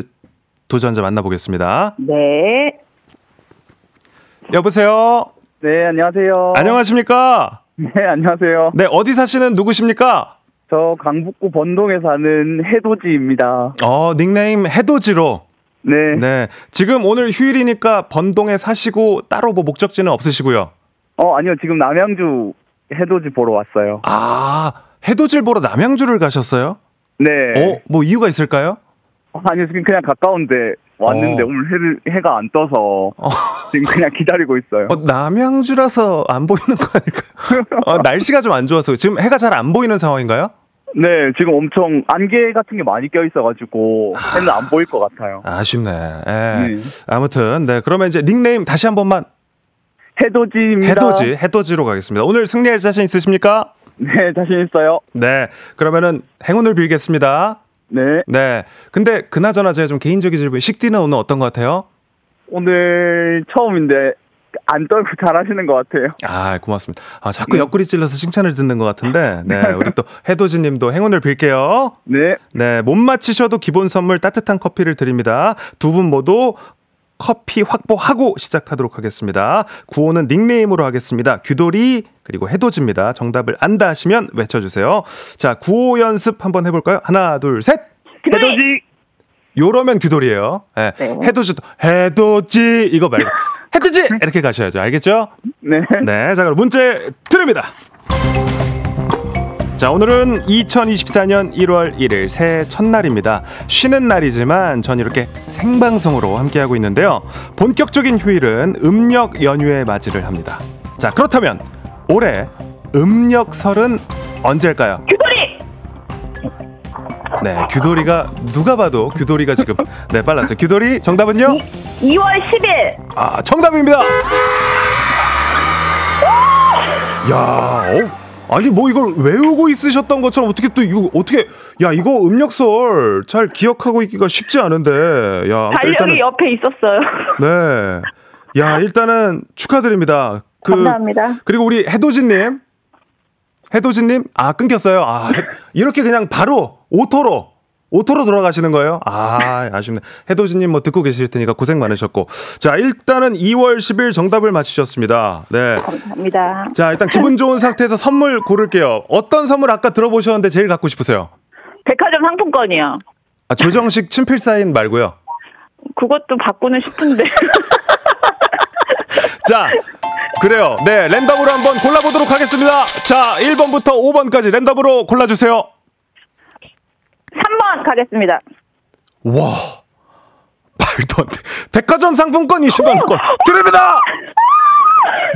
도전자 만나보겠습니다. 네. 여보세요? 네, 안녕하세요. 안녕하십니까? 네, 안녕하세요. 네, 어디 사시는 누구십니까? 저 강북구 번동에 사는 해돋이입니다. 어, 닉네임 해돋이로. 네. 네. 지금 오늘 휴일이니까 번동에 사시고 따로 뭐 목적지는 없으시고요. 어, 아니요. 지금 남양주 해돋이 보러 왔어요. 아, 해돋이를 보러 남양주를 가셨어요? 네. 어, 뭐 이유가 있을까요? 어, 아니요. 지금 그냥 가까운데 왔는데 어. 오늘 해를, 해가 안 떠서 지금 그냥 기다리고 있어요. 어, 남양주라서 안 보이는 거 아닐까요? 어, 날씨가 좀 안 좋아서 지금 해가 잘 안 보이는 상황인가요? 네, 지금 엄청 안개 같은 게 많이 껴 있어가지고 해는 안 보일 것 같아요. 아쉽네. 예. 네. 아무튼 네 그러면 이제 닉네임 다시 한 번만 해돋이입니다. 해돋이 해돋이로 가겠습니다. 오늘 승리할 자신 있으십니까? 네, 자신 있어요. 네 그러면은 행운을 빌겠습니다. 네. 네 근데 그나저나 제가 좀 개인적인 질문 식디는 오늘 어떤 것 같아요? 오늘 처음인데 안 떨고 잘하시는 것 같아요. 아 고맙습니다. 아 자꾸 옆구리 찔러서 칭찬을 듣는 것 같은데 네 우리 또 해돋이님도 행운을 빌게요. 네. 네, 못 맞히셔도 기본 선물 따뜻한 커피를 드립니다. 두 분 모두 커피 확보하고 시작하도록 하겠습니다. 구호는 닉네임으로 하겠습니다. 규돌이 그리고 해돋입니다. 정답을 안다 하시면 외쳐주세요. 자, 구호 연습 한번 해볼까요? 하나, 둘, 셋. 해돋이 요러면 규돌이에요. 예. 네. 해돋이, 해돋이, 이거 말고. 해돋이! 이렇게 가셔야죠. 알겠죠? 네. 네. 자, 그럼 문제 드립니다. 자, 오늘은 2024년 1월 1일 새해 첫날입니다. 쉬는 날이지만 전 이렇게 생방송으로 함께하고 있는데요. 본격적인 휴일은 음력 연휴의 맞이를 합니다. 자, 그렇다면 올해 음력설은 언제일까요? 규돌이! 네, 규돌이가 누가 봐도 규돌이가 지금 네, 빨랐어요. 규돌이 정답은요? 2 월 10일! 아, 정답입니다. 야, 어, 아니 뭐 이걸 외우고 있으셨던 것처럼 어떻게 또 이거 어떻게 야 이거 음력설 잘 기억하고 있기가 쉽지 않은데 야 달력이 옆에 있었어요. 네, 야 일단은 축하드립니다. 그 감사합니다. 그리고 우리 해도진님, 해도진님 아 끊겼어요. 아 해- 이렇게 그냥 바로 오토로 오토로 돌아가시는 거예요? 아, 아쉽네. 해도진님 뭐 듣고 계실 테니까 고생 많으셨고. 자, 일단은 2월 10일 정답을 맞히셨습니다. 네. 감사합니다. 자, 일단 기분 좋은 상태에서 선물 고를게요. 어떤 선물 아까 들어보셨는데 제일 갖고 싶으세요? 백화점 상품권이요. 아, 조정식 친필 사인 말고요. 그것도 받고는 싶은데. 자, 그래요. 네, 랜덤으로 한번 골라보도록 하겠습니다. 자, 1번부터 5번까지 랜덤으로 골라주세요. 3번 가겠습니다. 와, 말도 안 돼. 백화점 상품권 20만원권 드립니다!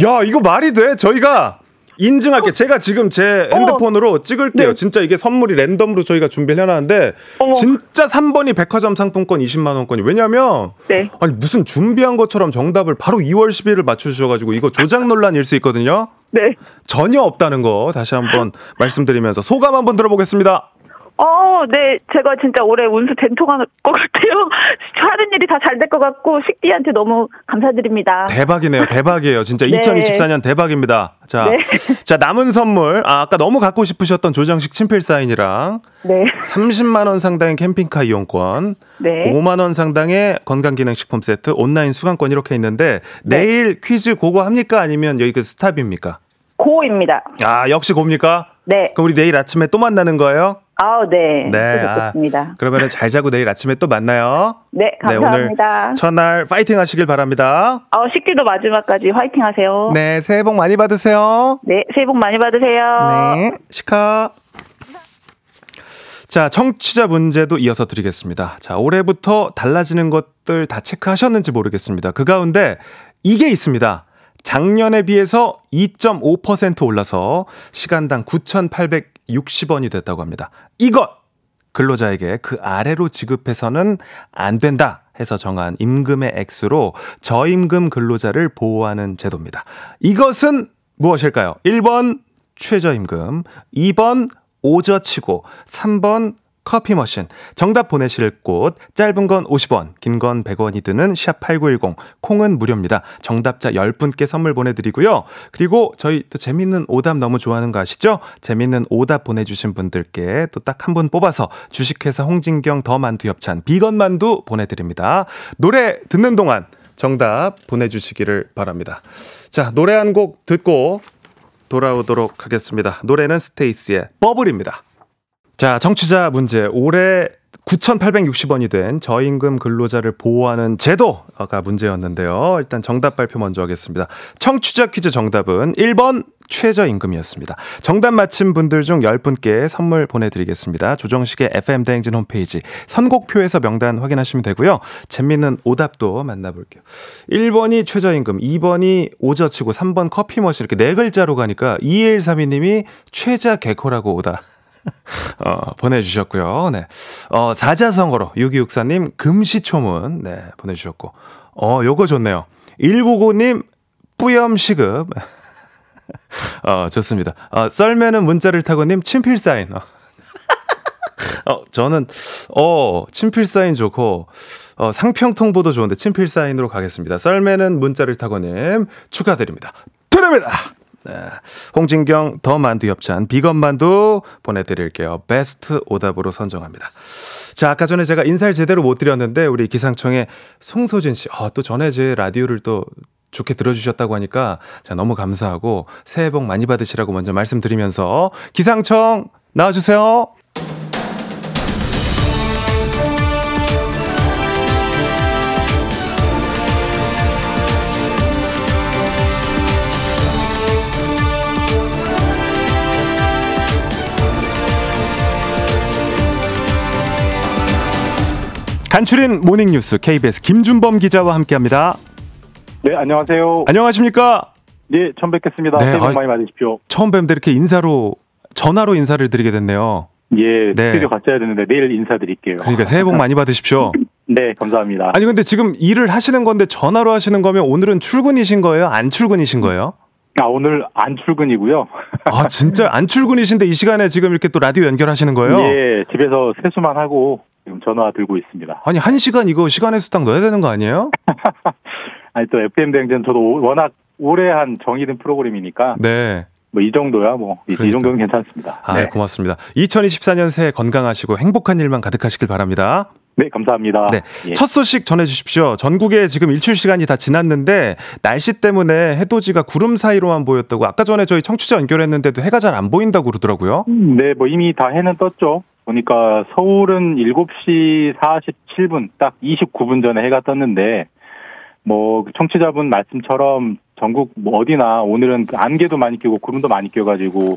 야, 이거 말이 돼? 저희가 인증할게. 제가 지금 제 핸드폰으로 찍을게요. 네. 진짜 이게 선물이 랜덤으로 저희가 준비를 해놨는데, 어머. 진짜 3번이 백화점 상품권 20만 원권이. 왜냐면, 네. 아니, 무슨 준비한 것처럼 정답을 바로 2월 10일을 맞추셔가지고, 이거 조작 논란일 수 있거든요? 네. 전혀 없다는 거 다시 한번 말씀드리면서 소감 한번 들어보겠습니다. 어, 네. 제가 진짜 올해 운수 된통한 것 같아요. 하는 일이 다 잘 될 것 같고, 식디한테 너무 감사드립니다. 대박이네요. 대박이에요. 진짜 네. 2024년 대박입니다. 자, 네. 자 남은 선물 아, 아까 너무 갖고 싶으셨던 조정식 친필 사인이랑 네. 30만 원 상당의 캠핑카 이용권, 네. 5만 원 상당의 건강기능식품 세트, 온라인 수강권 이렇게 있는데 네. 내일 퀴즈 고거 합니까? 아니면 여기 그 스탑입니까? 고입니다. 아 역시 고입니까? 네. 그럼 우리 내일 아침에 또 만나는 거예요? 아우, 네. 네. 네. 아, 좋습니다. 그러면은 잘 자고 내일 아침에 또 만나요. 네, 감사합니다. 오늘 첫날 파이팅 하시길 바랍니다. 어, 식디도 마지막까지 화이팅 하세요. 네, 새해 복 많이 받으세요. 네, 새해 복 많이 받으세요. 네, 시카. 자, 청취자 문제도 이어서 드리겠습니다. 자, 올해부터 달라지는 것들 다 체크하셨는지 모르겠습니다. 그 가운데 이게 있습니다. 작년에 비해서 2.5% 올라서 시간당 9,860원이 됐다고 합니다. 이것! 근로자에게 그 아래로 지급해서는 안 된다 해서 정한 임금의 액수로 저임금 근로자를 보호하는 제도입니다. 이것은 무엇일까요? 1번 최저임금, 2번 오저치고, 3번 커피 머신. 정답 보내실 곳 짧은 건 50원, 긴 건 100원이 드는 샵 8910. 콩은 무료입니다. 정답자 10분께 선물 보내 드리고요. 그리고 저희 또 재밌는 오답 너무 좋아하는 거 아시죠? 재밌는 오답 보내 주신 분들께 또 딱 한 분 뽑아서 주식회사 홍진경 더 만두 협찬 비건 만두 보내 드립니다. 노래 듣는 동안 정답 보내 주시기를 바랍니다. 자, 노래 한 곡 듣고 돌아오도록 하겠습니다. 노래는 스테이스의 버블입니다. 자, 청취자 문제. 올해 9,860원이 된 저임금 근로자를 보호하는 제도가 문제였는데요. 일단 정답 발표 먼저 하겠습니다. 청취자 퀴즈 정답은 1번 최저임금이었습니다. 정답 맞힌 분들 중 10분께 선물 보내드리겠습니다. 조정식의 FM대행진 홈페이지 선곡표에서 명단 확인하시면 되고요. 재밌는 오답도 만나볼게요. 1번이 최저임금, 2번이 오저치고, 3번 커피 머신 이렇게 네 글자로 가니까 2132님이 최자 개코라고 오다. 어, 보내주셨고요. 네. 어, 사자성어로 6264님 금시초문, 네, 보내주셨고. 어, 요거 좋네요. 199님 뿌염시급. 어, 좋습니다. 어, 썰매는 문자를 타고님 친필 사인. 어. 어, 저는, 어, 친필 사인 좋고, 어, 상평통보도 좋은데 친필 사인으로 가겠습니다. 썰매는 문자를 타고님 축하드립니다. 드립니다! 네. 홍진경 더 만두 협찬 비건 만두 보내드릴게요. 베스트 오답으로 선정합니다. 자, 아까 전에 제가 인사를 제대로 못 드렸는데 우리 기상청의 송소진 씨, 아, 또 전에 제 라디오를 또 좋게 들어주셨다고 하니까 자 너무 감사하고 새해 복 많이 받으시라고 먼저 말씀드리면서 기상청 나와주세요. 간추린 모닝뉴스 KBS 김준범 기자와 함께합니다. 네, 안녕하세요. 안녕하십니까? 네, 처음 뵙겠습니다. 네, 새해 복 아, 많이 받으십시오. 처음 뵙는데 이렇게 인사로 전화로 인사를 드리게 됐네요. 예, 네. 스튜디오 갔어야 되는데 내일 인사드릴게요. 그러니까 새해 복 많이 받으십시오. 네, 감사합니다. 아니 근데 지금 일을 하시는 건데 전화로 하시는 거면 오늘은 출근이신 거예요? 안 출근이신 거예요? 아, 오늘 안 출근이고요. 아 진짜 안 출근이신데 이 시간에 지금 이렇게 또 라디오 연결하시는 거예요? 예, 집에서 세수만 하고 지금 전화 들고 있습니다. 아니 한 시간 이거 시간의 수당 넣어야 되는 거 아니에요? 아니 또 FM 대행전 저도 오- 워낙 오래 한 정의된 프로그램이니까 네. 뭐 이 정도야 뭐이 그러니까. 정도는 괜찮습니다. 아 네. 고맙습니다. 2024년 새해 건강하시고 행복한 일만 가득하시길 바랍니다. 네, 감사합니다. 네. 예. 첫 소식 전해주십시오. 전국에 지금 일출 시간이 다 지났는데 날씨 때문에 해돋이가 구름 사이로만 보였다고 아까 전에 저희 청취자 연결했는데도 해가 잘 안 보인다고 그러더라고요. 네, 뭐 이미 다 해는 떴죠. 보니까 서울은 7시 47분 딱 29분 전에 해가 떴는데 뭐그 청취자분 말씀처럼 전국 뭐 어디나 오늘은 그 안개도 많이 끼고 구름도 많이 껴가지고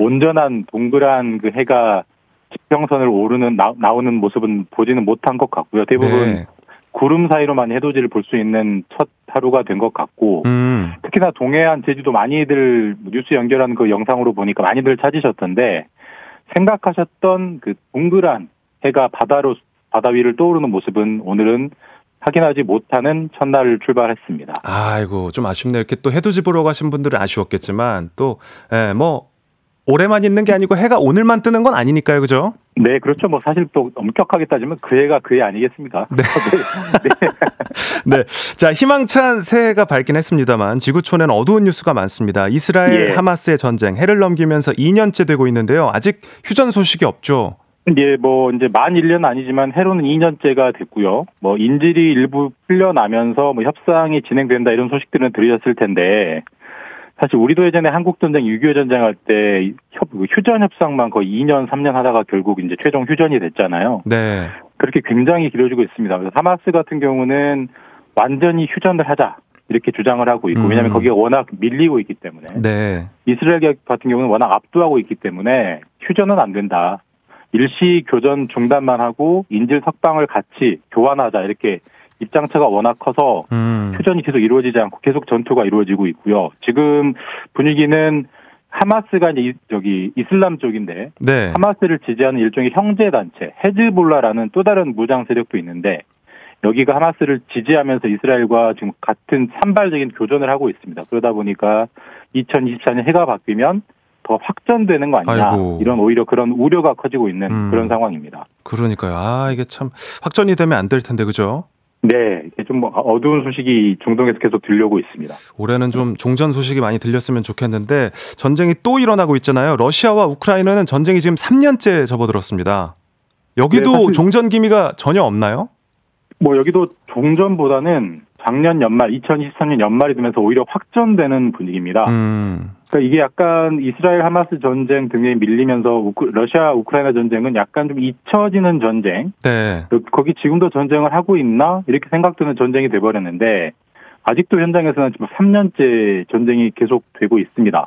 온전한 동그란 그 해가 지평선을 오르는 나, 나오는 모습은 보지는 못한 것 같고요. 대부분 네. 구름 사이로만 해돋이를 볼 수 있는 첫 하루가 된 것 같고 음. 특히나 동해안 제주도 많이들 뉴스 연결하는 그 영상으로 보니까 많이들 찾으셨던데 생각하셨던 그 동그란 해가 바다로 바다 위를 떠오르는 모습은 오늘은 확인하지 못하는 첫날을 출발했습니다. 아이고 좀 아쉽네요. 이렇게 또 해돋이 보러 가신 분들은 아쉬웠겠지만 또 예, 뭐 올해만 있는 게 아니고 해가 오늘만 뜨는 건 아니니까요, 그죠? 네, 그렇죠. 뭐 사실 또 엄격하게 따지면 그 해가 그 해 아니겠습니까? 네. 네. 자, 희망찬 새해가 밝긴 했습니다만 지구촌엔 어두운 뉴스가 많습니다. 이스라엘 예. 하마스의 전쟁 해를 넘기면서 2년째 되고 있는데요. 아직 휴전 소식이 없죠. 예, 뭐 이제 만 1년 아니지만 해로는 2년째가 됐고요. 뭐 인질이 일부 풀려나면서 뭐 협상이 진행된다 이런 소식들은 들으셨을 텐데 사실 우리도 예전에 한국 전쟁 6.25 전쟁 할 때 휴전 협상만 거의 2년 3년 하다가 결국 이제 최종 휴전이 됐잖아요. 네. 그렇게 굉장히 길어지고 있습니다. 그래서 하마스 같은 경우는 완전히 휴전을 하자 이렇게 주장을 하고 있고 음. 왜냐하면 거기가 워낙 밀리고 있기 때문에 네. 이스라엘 같은 경우는 워낙 압도하고 있기 때문에 휴전은 안 된다. 일시 교전 중단만 하고 인질 석방을 같이 교환하자 이렇게 입장차가 워낙 커서 음. 휴전이 계속 이루어지지 않고 계속 전투가 이루어지고 있고요. 지금 분위기는 하마스가 이제 이- 저기 이슬람 쪽인데 네. 하마스를 지지하는 일종의 형제 단체 헤즈볼라라는 또 다른 무장 세력도 있는데 여기가 하마스를 지지하면서 이스라엘과 지금 같은 산발적인 교전을 하고 있습니다. 그러다 보니까 2024년 해가 바뀌면 더 확전되는 거 아니냐 아이고. 이런 오히려 그런 우려가 커지고 있는 음. 그런 상황입니다. 그러니까요. 아, 이게 참 확전이 되면 안 될 텐데 그죠? 네, 좀 어두운 소식이 중동에서 계속 들려오고 있습니다. 올해는 좀 종전 소식이 많이 들렸으면 좋겠는데 전쟁이 또 일어나고 있잖아요. 러시아와 우크라이나는 전쟁이 지금 3년째 접어들었습니다. 여기도 네, 종전 기미가 전혀 없나요? 뭐 여기도 종전보다는 작년 연말, 2023년 연말이 되면서 오히려 확전되는 분위기입니다. 음. 그러니까 이게 약간 이스라엘 하마스 전쟁 등에 밀리면서 우크- 러시아 우크라이나 전쟁은 약간 좀 잊혀지는 전쟁. 네. 거기 지금도 전쟁을 하고 있나 이렇게 생각되는 전쟁이 돼버렸는데 아직도 현장에서는 지금 3년째 전쟁이 계속되고 있습니다.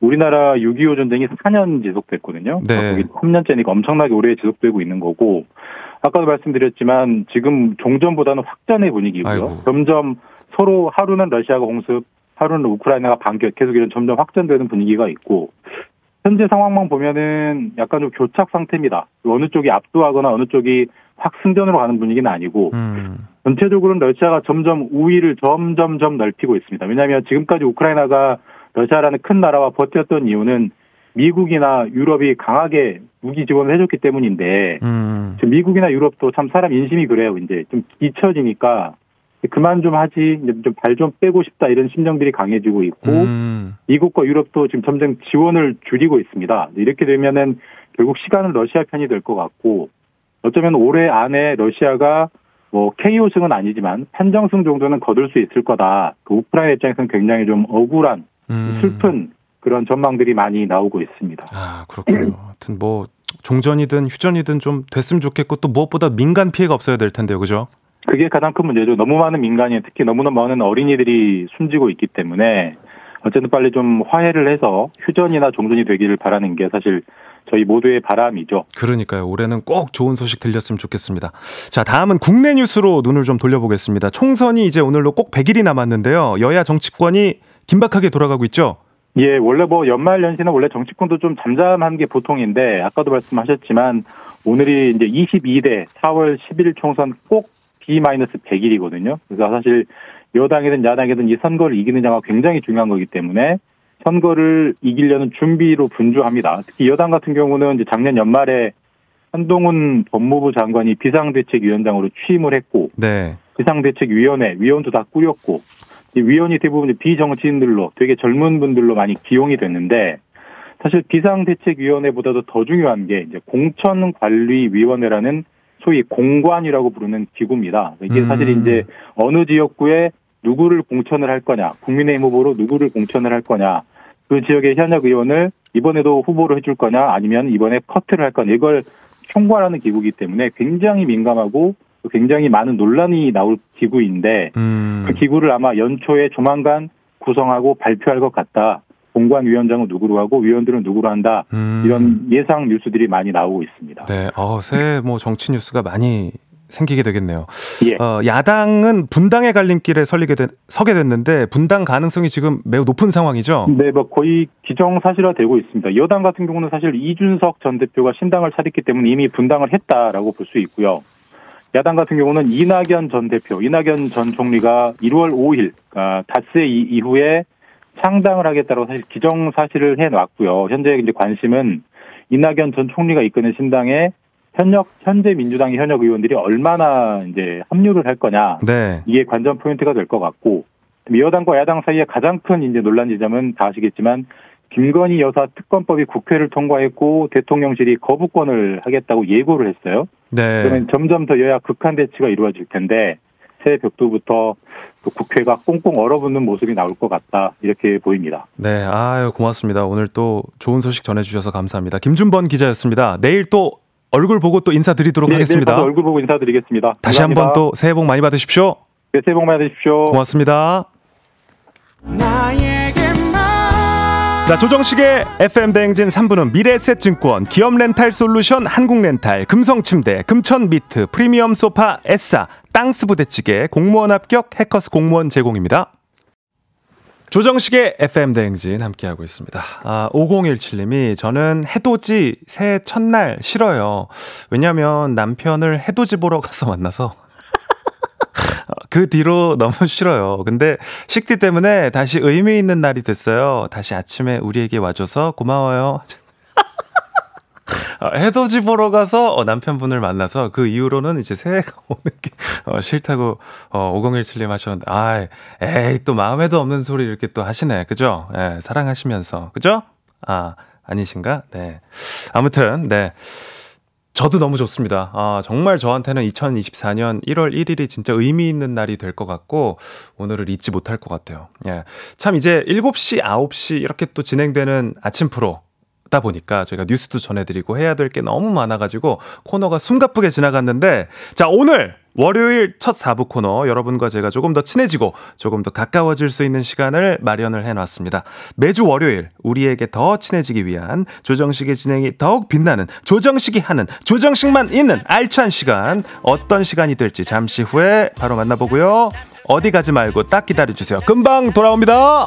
우리나라 6.25 전쟁이 4년 지속됐거든요. 네. 거기 3년째니까 엄청나게 오래 지속되고 있는 거고 아까도 말씀드렸지만 지금 종전보다는 확전의 분위기고요. 아이고. 점점 서로 하루는 러시아가 공습, 하루는 우크라이나가 반격, 계속 이런 점점 확전되는 분위기가 있고 현재 상황만 보면은 약간 좀 교착 상태입니다. 어느 쪽이 압도하거나 어느 쪽이 확 승전으로 가는 분위기는 아니고 음. 전체적으로는 러시아가 점점 우위를 점점점 넓히고 있습니다. 왜냐하면 지금까지 우크라이나가 러시아라는 큰 나라와 버텼던 이유는 미국이나 유럽이 강하게 무기 지원을 해줬기 때문인데 음. 지금 미국이나 유럽도 참 사람 인심이 그래요. 이제 좀 잊혀지니까 그만 좀 하지, 좀 발 좀 빼고 싶다 이런 심정들이 강해지고 있고 음. 미국과 유럽도 지금 점점 지원을 줄이고 있습니다. 이렇게 되면은 결국 시간은 러시아 편이 될 것 같고 어쩌면 올해 안에 러시아가 뭐 KO승은 아니지만 판정승 정도는 거둘 수 있을 거다. 그 우크라이나 입장에서는 굉장히 좀 억울한 음. 슬픈 그런 전망들이 많이 나오고 있습니다. 아, 그렇군요. 하여튼 뭐 종전이든 휴전이든 좀 됐으면 좋겠고 또 무엇보다 민간 피해가 없어야 될 텐데요. 그죠? 그게 가장 큰 문제죠. 너무 많은 민간인, 특히 너무나 많은 어린이들이 숨지고 있기 때문에 어쨌든 빨리 좀 화해를 해서 휴전이나 종전이 되기를 바라는 게 사실 저희 모두의 바람이죠. 그러니까요. 올해는 꼭 좋은 소식 들렸으면 좋겠습니다. 자, 다음은 국내 뉴스로 눈을 좀 돌려보겠습니다. 총선이 이제 오늘로 꼭 100일이 남았는데요. 여야 정치권이 긴박하게 돌아가고 있죠. 예, 원래 뭐 연말 연시는 원래 정치권도 좀 잠잠한 게 보통인데 아까도 말씀하셨지만 오늘이 이제 22대 4월 10일 총선 꼭 B-100일이거든요. 그래서 사실 여당이든 야당이든 이 선거를 이기느냐가 굉장히 중요한 거기 때문에 선거를 이기려는 준비로 분주합니다. 특히 여당 같은 경우는 이제 작년 연말에 한동훈 법무부 장관이 비상대책위원장으로 취임을 했고 네. 비상대책위원회 위원도 다 꾸렸고 이 위원이 대부분 비정치인들로 되게 젊은 분들로 많이 기용이 됐는데 사실 비상대책위원회보다도 더 중요한 게 이제 공천관리위원회라는 소위 공관이라고 부르는 기구입니다. 이게 음. 사실 이제 어느 지역구에 누구를 공천을 할 거냐, 국민의힘 후보로 누구를 공천을 할 거냐, 그 지역의 현역 의원을 이번에도 후보로 해줄 거냐, 아니면 이번에 커트를 할 거냐, 이걸 총괄하는 기구이기 때문에 굉장히 민감하고 굉장히 많은 논란이 나올 기구인데 음. 그 기구를 아마 연초에 조만간 구성하고 발표할 것 같다. 공관위원장은 누구로 하고 위원들은 누구로 한다. 음. 이런 예상 뉴스들이 많이 나오고 있습니다. 네. 어, 새해 뭐 정치 뉴스가 많이 생기게 되겠네요. 예. 어, 야당은 분당의 갈림길에 설리게 된, 서게 됐는데 분당 가능성이 지금 매우 높은 상황이죠. 네, 뭐 거의 기정사실화되고 있습니다. 여당 같은 경우는 사실 이준석 전 대표가 신당을 차렸기 때문에 이미 분당을 했다라고 볼 수 있고요. 야당 같은 경우는 이낙연 전 대표, 이낙연 전 총리가 1월 5일 아, 닷새 이- 이후에 창당을 하겠다고 사실 기정사실을 해놨고요. 현재 이제 관심은 이낙연 전 총리가 이끄는 신당에 현역 현재 민주당의 현역 의원들이 얼마나 이제 합류를 할 거냐 네. 이게 관전 포인트가 될 것 같고 여당과 야당 사이에 가장 큰 이제 논란 지점은 다 아시겠지만 김건희 여사 특검법이 국회를 통과했고 대통령실이 거부권을 하겠다고 예고를 했어요. 네. 그러면 점점 더 여야 극한 대치가 이루어질 텐데 새해 벽두부터 또 국회가 꽁꽁 얼어붙는 모습이 나올 것 같다 이렇게 보입니다. 네. 아유, 고맙습니다. 오늘 또 좋은 소식 전해주셔서 감사합니다. 김준번 기자였습니다. 내일 또 얼굴 보고 또 인사드리도록 네, 내일 하겠습니다. 가서 얼굴 보고 인사드리겠습니다. 다시 감사합니다. 한번 또 새해 복 많이 받으십시오. 네, 새해 복 많이 받으십시오. 고맙습니다. 자, 조정식의 FM 대행진 3부는 미래에셋증권, 기업 렌탈 솔루션 한국 렌탈, 금성 침대, 금천 미트, 프리미엄 소파 에싸, 땅스 부대찌개, 공무원 합격 해커스 공무원 제공입니다. 조정식의 FM 대행진 함께하고 있습니다. 아, 5017님이 저는 해돋이 새해 첫날 싫어요. 왜냐면 남편을 해돋이 보러 가서 만나서 그 뒤로 너무 싫어요. 근데 식디 때문에 다시 의미 있는 날이 됐어요. 다시 아침에 우리에게 와줘서 고마워요. 어, 해돋이 보러 가서 어, 남편분을 만나서 그 이후로는 이제 새해가 오는 게 어, 싫다고 어, 5017님 하셨는데 아, 에이 또 마음에도 없는 소리 이렇게 또 하시네. 그죠? 예, 사랑하시면서. 그죠? 아, 아니신가? 네. 아무튼 네. 저도 너무 좋습니다. 아, 정말 저한테는 2024년 1월 1일이 진짜 의미 있는 날이 될 것 같고, 오늘을 잊지 못할 것 같아요. 예. 참 이제 7시, 9시 이렇게 또 진행되는 아침 프로. 다 보니까 저희가 뉴스도 전해드리고 해야 될 게 너무 많아가지고 코너가 숨가쁘게 지나갔는데 자 오늘 월요일 첫 4부 코너 여러분과 제가 조금 더 친해지고 조금 더 가까워질 수 있는 시간을 마련을 해놨습니다. 매주 월요일 우리에게 더 친해지기 위한 조정식의 진행이 더욱 빛나는 조정식이 하는 조정식만 있는 알찬 시간 어떤 시간이 될지 잠시 후에 바로 만나보고요. 어디 가지 말고 딱 기다려주세요. 금방 돌아옵니다.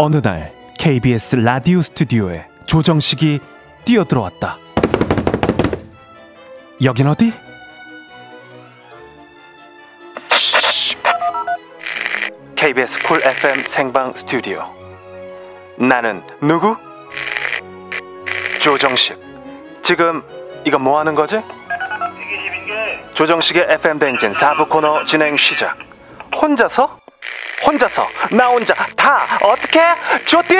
어느 날 KBS 라디오 스튜디오에 조정식이 뛰어들어왔다. 여긴 어디? KBS 쿨 FM 생방 스튜디오. 나는 누구? 조정식. 지금 이거 뭐 하는 거지? 조정식의 FM 댕진 4부 코너 진행 시작. 혼자서? 혼자서 나 혼자 다 어떻게? 조띠!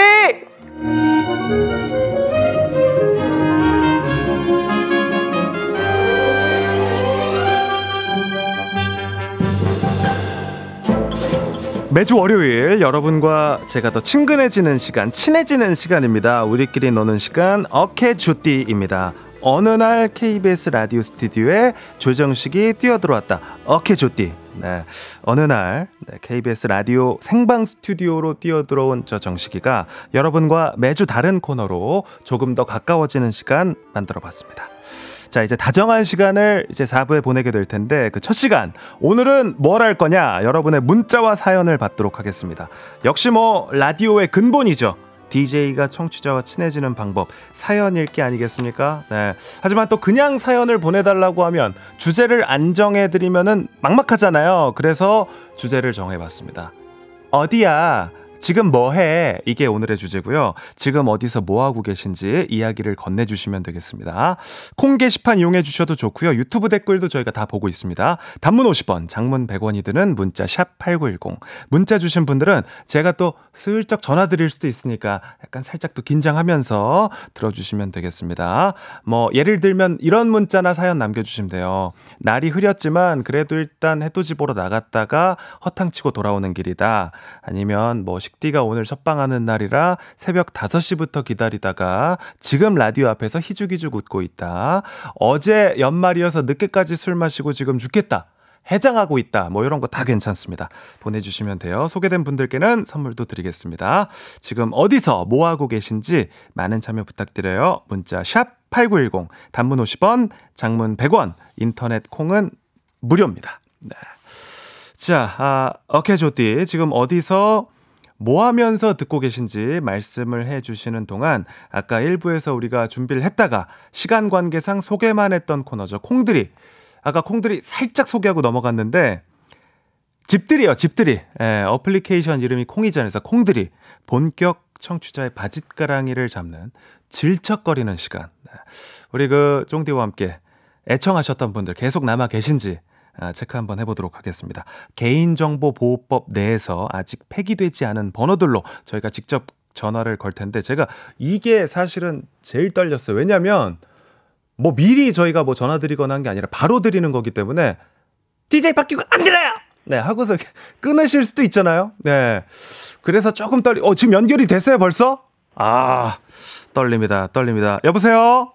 매주 월요일 여러분과 제가 더 친근해지는 시간, 친해지는 시간입니다. 우리끼리 노는 시간 어케주띠입니다. 어느 날 KBS 라디오 스튜디오에 조정식이 뛰어들어왔다. 어케주띠. 네. 어느 날 네, KBS 라디오 생방 스튜디오로 뛰어들어온 저 정식이가 여러분과 매주 다른 코너로 조금 더 가까워지는 시간 만들어 봤습니다. 자, 이제 다정한 시간을 이제 4부에 보내게 될 텐데 그 첫 시간 오늘은 뭘 할 거냐? 여러분의 문자와 사연을 받도록 하겠습니다. 역시 뭐 라디오의 근본이죠. DJ가 청취자와 친해지는 방법 사연 읽기 아니겠습니까? 네. 하지만 또 그냥 사연을 보내달라고 하면 주제를 안 정해드리면은 막막하잖아요. 그래서 주제를 정해봤습니다. 어디야? 지금 뭐 해? 이게 오늘의 주제고요. 지금 어디서 뭐 하고 계신지 이야기를 건네 주시면 되겠습니다. 콩 게시판 이용해 주셔도 좋고요. 유튜브 댓글도 저희가 다 보고 있습니다. 단문 50원, 장문 100원이 드는 문자 샵 8910. 문자 주신 분들은 제가 또 슬쩍 전화 드릴 수도 있으니까 약간 살짝 또 긴장하면서 들어 주시면 되겠습니다. 뭐 예를 들면 이런 문자나 사연 남겨 주시면 돼요. 날이 흐렸지만 그래도 일단 해돋이 보러 나갔다가 허탕치고 돌아오는 길이다. 아니면 뭐 식디가 오늘 첫방하는 날이라 새벽 5시부터 기다리다가 지금 라디오 앞에서 희죽희죽 웃고 있다. 어제 연말이어서 늦게까지 술 마시고 지금 죽겠다. 해장하고 있다. 뭐 이런 거 다 괜찮습니다. 보내주시면 돼요. 소개된 분들께는 선물도 드리겠습니다. 지금 어디서 뭐 하고 계신지 많은 참여 부탁드려요. 문자 샵 8910 단문 50원, 장문 100원, 인터넷 콩은 무료입니다. 네. 자, 아, 어케조띠 지금 어디서 뭐 하면서 듣고 계신지 말씀을 해 주시는 동안 아까 1부에서 우리가 준비를 했다가 시간 관계상 소개만 했던 코너죠. 콩들이. 아까 콩들이 살짝 소개하고 넘어갔는데 집들이요, 집들이. 예, 어플리케이션 이름이. 그래서 콩들이 본격 청취자의 바짓가랑이를 잡는 질척거리는 시간. 네. 우리 그 쫑디와 함께 애청하셨던 분들 계속 남아 계신지 아, 체크 한번 해보도록 하겠습니다. 개인정보보호법 내에서 아직 폐기되지 않은 번호들로 저희가 직접 전화를 걸 텐데 제가 이게 사실은 제일 떨렸어요. 왜냐면 뭐 미리 저희가 뭐 전화 드리거나 한 게 아니라 바로 드리는 거기 때문에 DJ 바뀌고 안 들어요! 네, 하고서 끊으실 수도 있잖아요. 네. 그래서 조금 떨리, 어, 지금 연결이 됐어요, 벌써? 아, 떨립니다, 떨립니다. 여보세요?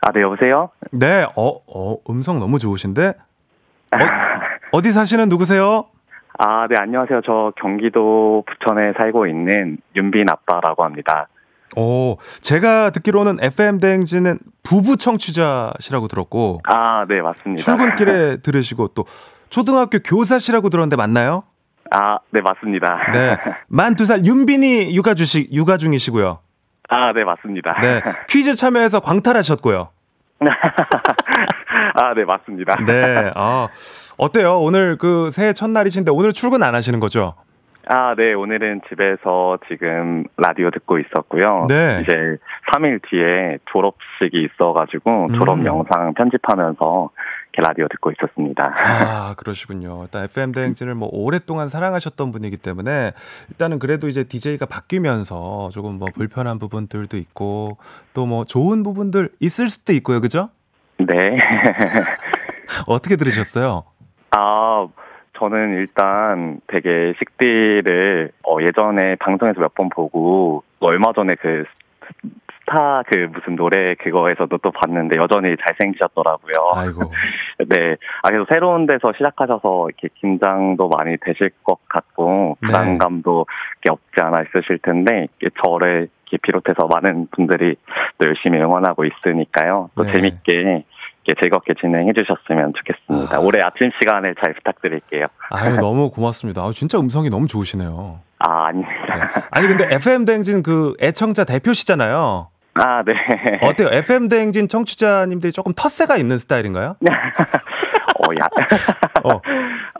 아, 네, 여보세요? 네, 어, 어, 음성 너무 좋으신데? 어, 어디 사시는 누구세요? 아, 네, 안녕하세요. 저 경기도 부천에 살고 있는 윤빈 아빠라고 합니다. 오, 제가 듣기로는 FM 대행진은 부부 청취자시라고 들었고. 아, 네, 맞습니다. 출근길에 들으시고 또 초등학교 교사시라고 들었는데 맞나요? 아, 네, 맞습니다. 네. 만 두 살 윤빈이 육아 주시, 육아 중이시고요. 아, 네, 맞습니다. 네. 퀴즈 참여해서 광탈하셨고요. 아, 네, 맞습니다. 네. 아, 어때요? 오늘 그 새해 첫날이신데 오늘 출근 안 하시는 거죠? 아, 네, 오늘은 집에서 지금 라디오 듣고 있었고요. 네. 이제 3일 뒤에 졸업식이 있어가지고 졸업 음. 영상 편집하면서 이렇게 라디오 듣고 있었습니다. 아, 그러시군요. 일단 FM 대행진을 뭐 오랫동안 사랑하셨던 분이기 때문에 일단은 그래도 이제 DJ가 바뀌면서 조금 뭐 불편한 부분들도 있고 또 뭐 좋은 부분들 있을 수도 있고요. 그죠? 네. 어떻게 들으셨어요? 아, 저는 일단 되게 식디를 어, 예전에 방송에서 몇 번 보고 얼마 전에 그 스타 그 무슨 노래 그거에서도 또 봤는데 여전히 잘생기셨더라고요. 아이고. 네. 아, 그래서 새로운 데서 시작하셔서 이렇게 긴장도 많이 되실 것 같고, 네. 부담감도 이렇게 없지 않아 있으실 텐데, 저를 이렇게 비롯해서 많은 분들이 또 열심히 응원하고 있으니까요. 또 네. 재밌게, 즐겁게 진행해 주셨으면 좋겠습니다. 아. 올해 아침 시간을 잘 부탁드릴게요. 아유, 너무 고맙습니다. 아, 진짜 음성이 너무 좋으시네요. 아, 아닙니다. 네. 아니, 근데 FM 대행진 그 애청자 대표시잖아요. 아, 네. 어때요? FM 대행진 청취자님들이 조금 텃세가 있는 스타일인가요? 어, 야, 어,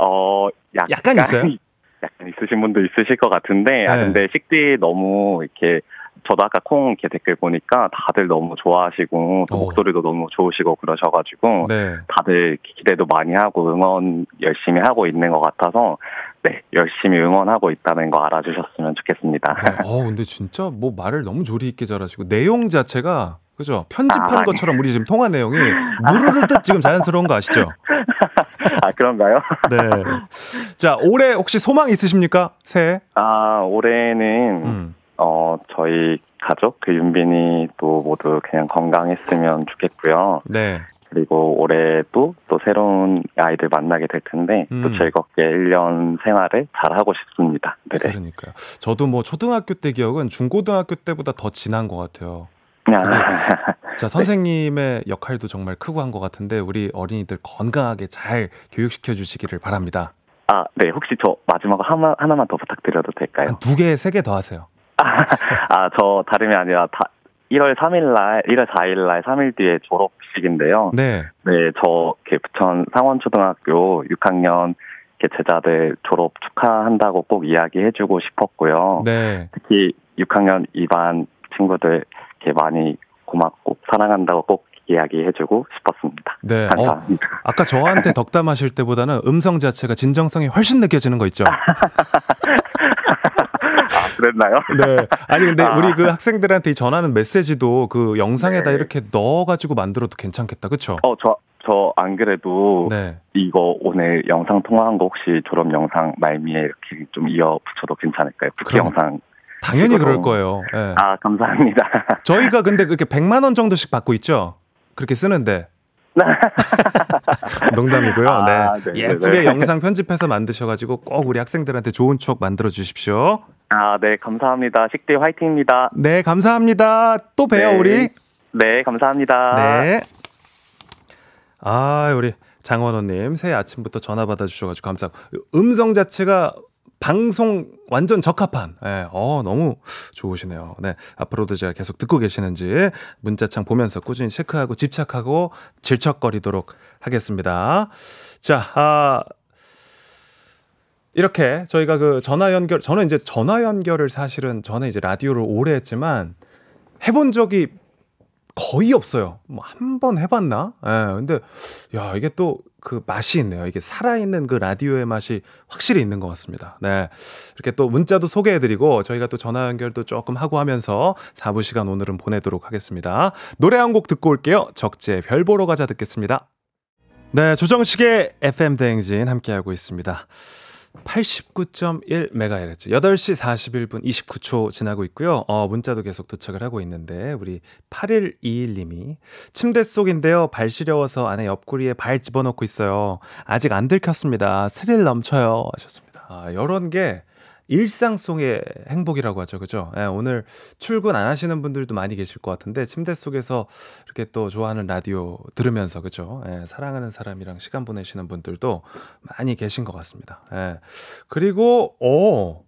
어, 약간, 약간 있어요? 약간 있으신 분도 있으실 것 같은데, 아, 네. 근데 식디 너무 이렇게, 저도 아까 콩 이렇게 댓글 보니까 다들 너무 좋아하시고, 또 어. 목소리도 너무 좋으시고 그러셔가지고, 네. 다들 기대도 많이 하고 응원 열심히 하고 있는 것 같아서, 네, 열심히 응원하고 있다는 거 알아주셨으면 좋겠습니다. 네. 어, 근데 진짜 뭐 말을 너무 조리 있게 잘하시고 내용 자체가 그죠? 편집한 아. 것처럼 우리 지금 통화 내용이 무르르듯 지금 자연스러운 거 아시죠? 아, 그런가요? 네. 자, 올해 혹시 소망 있으십니까? 새해? 아, 올해는, 음. 어, 저희 가족, 그 윤빈이 또 모두 그냥 건강했으면 좋겠고요. 네. 그리고 올해도 또 새로운 아이들 만나게 될 텐데, 음. 또 즐겁게 1년 생활을 잘 하고 싶습니다. 네. 그러니까요. 저도 뭐 초등학교 때 기억은 중고등학교 때보다 더 진한 것 같아요. 자, 선생님의 역할도 정말 크고 한 것 같은데 우리 어린이들 건강하게 잘 교육시켜 주시기를 바랍니다. 아, 네. 혹시 저 마지막 하나, 하나만 더 부탁드려도 될까요? 한두 개, 세 개 더 하세요. 아, 저 다름이 아니라 다, 1월 3일 날, 1월 4일 날 3일 뒤에 졸업식인데요. 네. 네, 저 이렇게 부천 상원초등학교 6학년 이렇게 제자들 졸업 축하한다고 꼭 이야기해주고 싶었고요. 네. 특히 6학년 2반 친구들 이렇게 많이 고맙고 사랑한다고 꼭 이야기해주고 싶었습니다. 네. 어, 감사합니다. 아까 저한테 덕담하실 때보다는 음성 자체가 진정성이 훨씬 느껴지는 거 있죠? 아, 그랬나요? 네. 아니 근데 아. 우리 그 학생들한테 이 전하는 메시지도 그 영상에다 네. 이렇게 넣어가지고 만들어도 괜찮겠다, 그렇죠? 어, 저, 저 안 그래도 네. 이거 오늘 영상 통화한 거 혹시 졸업 영상 말미에 이렇게 좀 이어 붙여도 괜찮을까요? 그럼. 영상. 당연히 그럴 거예요. 예. 아, 감사합니다. 저희가 근데 그렇게 100만 원 정도씩 받고 있죠. 그렇게 쓰는데. 농담이고요. 아, 네. 네, 예쁘게 네, 네. 영상 편집해서 만드셔가지고 꼭 우리 학생들한테 좋은 추억 만들어 주십시오. 아, 네, 감사합니다. 식대 화이팅입니다. 네, 감사합니다. 또 봬요, 네. 우리. 네, 감사합니다. 네. 아, 우리 장원호님 새해 아침부터 전화 받아주셔가지고 감사하고 음성 자체가 방송 완전 적합한. 예, 어, 너무 좋으시네요. 네. 앞으로도 제가 계속 듣고 계시는지 문자창 보면서 꾸준히 체크하고 집착하고 질척거리도록 하겠습니다. 자, 아, 이렇게 저희가 그 전화 연결, 저는 이제 전화 연결을 사실은 저는 이제 라디오를 오래 했지만 해본 적이 거의 없어요. 뭐 한 번 해봤나? 예, 근데 야 이게 또 그 맛이 있네요. 이게 살아있는 그 라디오의 맛이 확실히 있는 것 같습니다. 네, 이렇게 또 문자도 소개해드리고 저희가 또 전화 연결도 조금 하고 하면서 4부 시간 오늘은 보내도록 하겠습니다. 노래 한 곡 듣고 올게요. 적재 별 보러 가자 듣겠습니다. 네, 조정식의 FM 대행진 함께하고 있습니다. 89.1MHz 8시 41분 29초 지나고 있고요. 어, 문자도 계속 도착을 하고 있는데 우리 8121님이 침대 속인데요. 발 시려워서 안에 옆구리에 발 집어넣고 있어요. 아직 안 들켰습니다. 스릴 넘쳐요. 하셨습니다. 아, 이런 게 일상 속의 행복이라고 하죠. 그죠? 예, 오늘 출근 안 하시는 분들도 많이 계실 것 같은데 침대 속에서 이렇게 또 좋아하는 라디오 들으면서 그죠? 예, 사랑하는 사람이랑 시간 보내시는 분들도 많이 계신 것 같습니다. 예. 그리고 오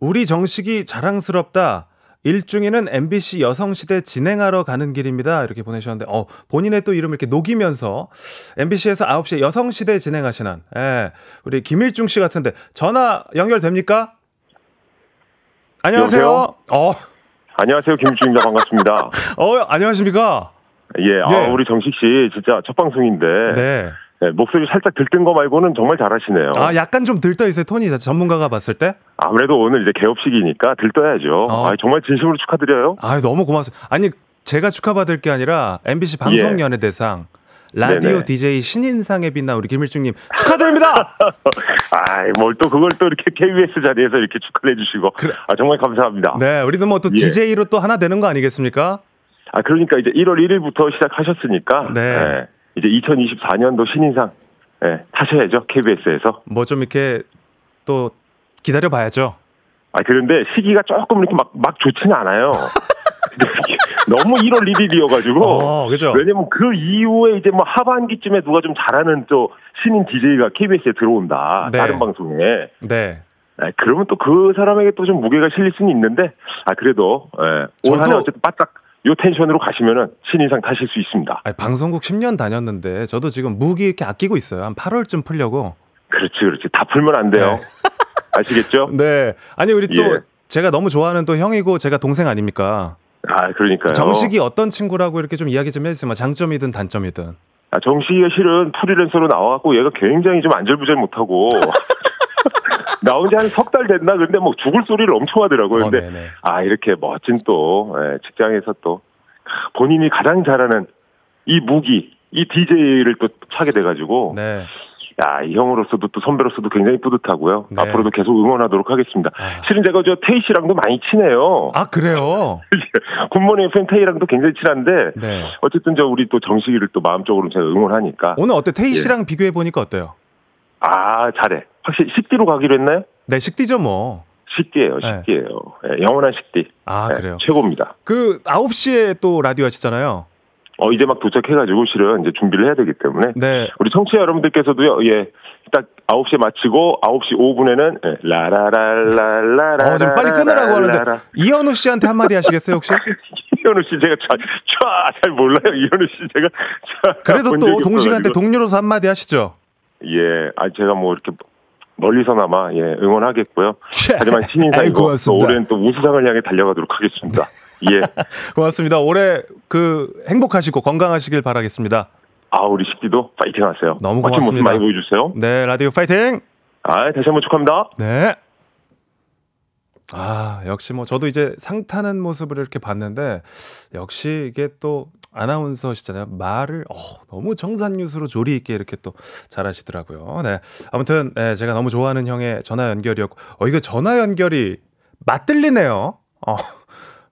우리 정식이 자랑스럽다. 일중에는 MBC 여성시대 진행하러 가는 길입니다. 이렇게 보내셨는데, 어, 본인의 또 이름을 이렇게 녹이면서 MBC에서 9시에 여성시대 진행하시는, 예, 우리 김일중 씨 같은데, 전화 연결됩니까? 안녕하세요. 여보세요? 어, 안녕하세요, 김주입니다. 반갑습니다. 어, 안녕하십니까? 예, 아, 예. 우리 정식 씨 진짜 첫 방송인데 네. 예, 목소리 살짝 들뜬 거 말고는 정말 잘하시네요. 아, 약간 좀 들떠 있어요, 톤이. 전문가가 봤을 때? 아무래도 오늘 이제 개업식이니까 들떠야죠. 어. 아, 정말 진심으로 축하드려요. 아, 너무 고맙습니다. 아니, 제가 축하받을 게 아니라 MBC 방송연예대상 라디오 예. 네네. DJ 신인상에 빛난 우리 김일중님 축하드립니다. 아, 뭘 또 그걸 또 이렇게 KBS 자리에서 이렇게 축하를 해주시고, 그래. 아 정말 감사합니다. 네, 우리도 뭐또 예. DJ로 또 하나 되는 거 아니겠습니까? 아 그러니까 이제 1월 1일부터 시작하셨으니까, 네. 예, 이제 2024년도 신인상 예, 타셔야죠 KBS에서. 뭐 좀 이렇게 또 기다려 봐야죠. 아 그런데 시기가 조금 이렇게 막 막 좋지는 않아요. 너무 1월 1일이어가지고. 어, 그죠? 왜냐면 그 이후에 이제 뭐 하반기쯤에 누가 좀 잘하는 또 신인 DJ가 KBS에 들어온다. 네. 다른 방송에. 네. 아, 그러면 또 그 사람에게 또 좀 무게가 실릴 수는 있는데, 아, 그래도, 예, 올 한해 어쨌든 바짝 요 텐션으로 가시면은 신인상 타실 수 있습니다. 아니, 방송국 10년 다녔는데 저도 지금 무기 이렇게 아끼고 있어요. 한 8월쯤 풀려고. 그렇지, 그렇지. 다 풀면 안 돼요. 네. 아시겠죠? 네. 아니 우리 또 예. 제가 너무 좋아하는 또 형이고 제가 동생 아닙니까? 아, 그러니까요. 정식이 어떤 친구라고 이렇게 좀 이야기 좀 해주세요. 뭐 장점이든 단점이든. 아, 정식이가 실은 프리랜서로 나와갖고 얘가 굉장히 좀 안절부절 못하고 나온 지 한 석 달 됐나? 근데 뭐 죽을 소리를 엄청 하더라고요. 어, 근데 네네. 아 이렇게 멋진 또 예, 직장에서 또 본인이 가장 잘하는 이 무기, 이 DJ를 또 차게 돼가지고 네. 야, 이 형으로서도 또 선배로서도 굉장히 뿌듯하고요. 네. 앞으로도 계속 응원하도록 하겠습니다. 아. 실은 제가 저 테이 씨랑도 많이 친해요. 아 그래요? 굿모닝 FM 테이랑도 굉장히 친한데 네. 어쨌든 저 우리 또 정식이를 또 마음적으로 제가 응원하니까 오늘 어때? 테이 예. 씨랑 비교해 보니까 어때요? 아 잘해. 확실히 식디로 가기로 했나요? 네, 식디죠 뭐. 식디예요, 네. 식디예요. 예, 영원한 식디. 아 예, 그래요. 최고입니다. 그 9시에 또 라디오 하시잖아요. 어 이제 막 도착해가지고 실은 이제 준비를 해야 되기 때문에 네. 우리 청취자 여러분들께서도요, 예, 딱 9시에 마치고 9시 5분에는 예, 라라랄라라라. 어, 지금 빨리 끊으라고 하는데 이현우 씨한테 한마디 하시겠어요 혹시? 이현우 씨 제가 잘, 잘 몰라요. 이현우 씨 제가 잘 그래도 본또 없어가지고. 동료로서 한마디 하시죠. 예, 아 제가 뭐 이렇게 멀리서나마 예 응원하겠고요. 하지만 신인상이고 또. 올해는 또 우수상을 향해 달려가도록 하겠습니다. 예, 고맙습니다. 올해 그 행복하시고 건강하시길 바라겠습니다. 아 우리 식디도 파이팅 하세요. 너무 고맙습니다. 많이 보여주세요. 네, 라디오 파이팅! 아 다시 한번 축하합니다. 네. 아, 역시 뭐 저도 이제 상 타는 모습을 이렇게 봤는데 역시 이게 또 아나운서시잖아요. 말을 어, 너무 정산유수로 조리 있게 이렇게 또 잘하시더라고요. 네. 아무튼 네, 제가 너무 좋아하는 형의 전화 연결이었고 어 이거 전화 연결이 맞들리네요. 어.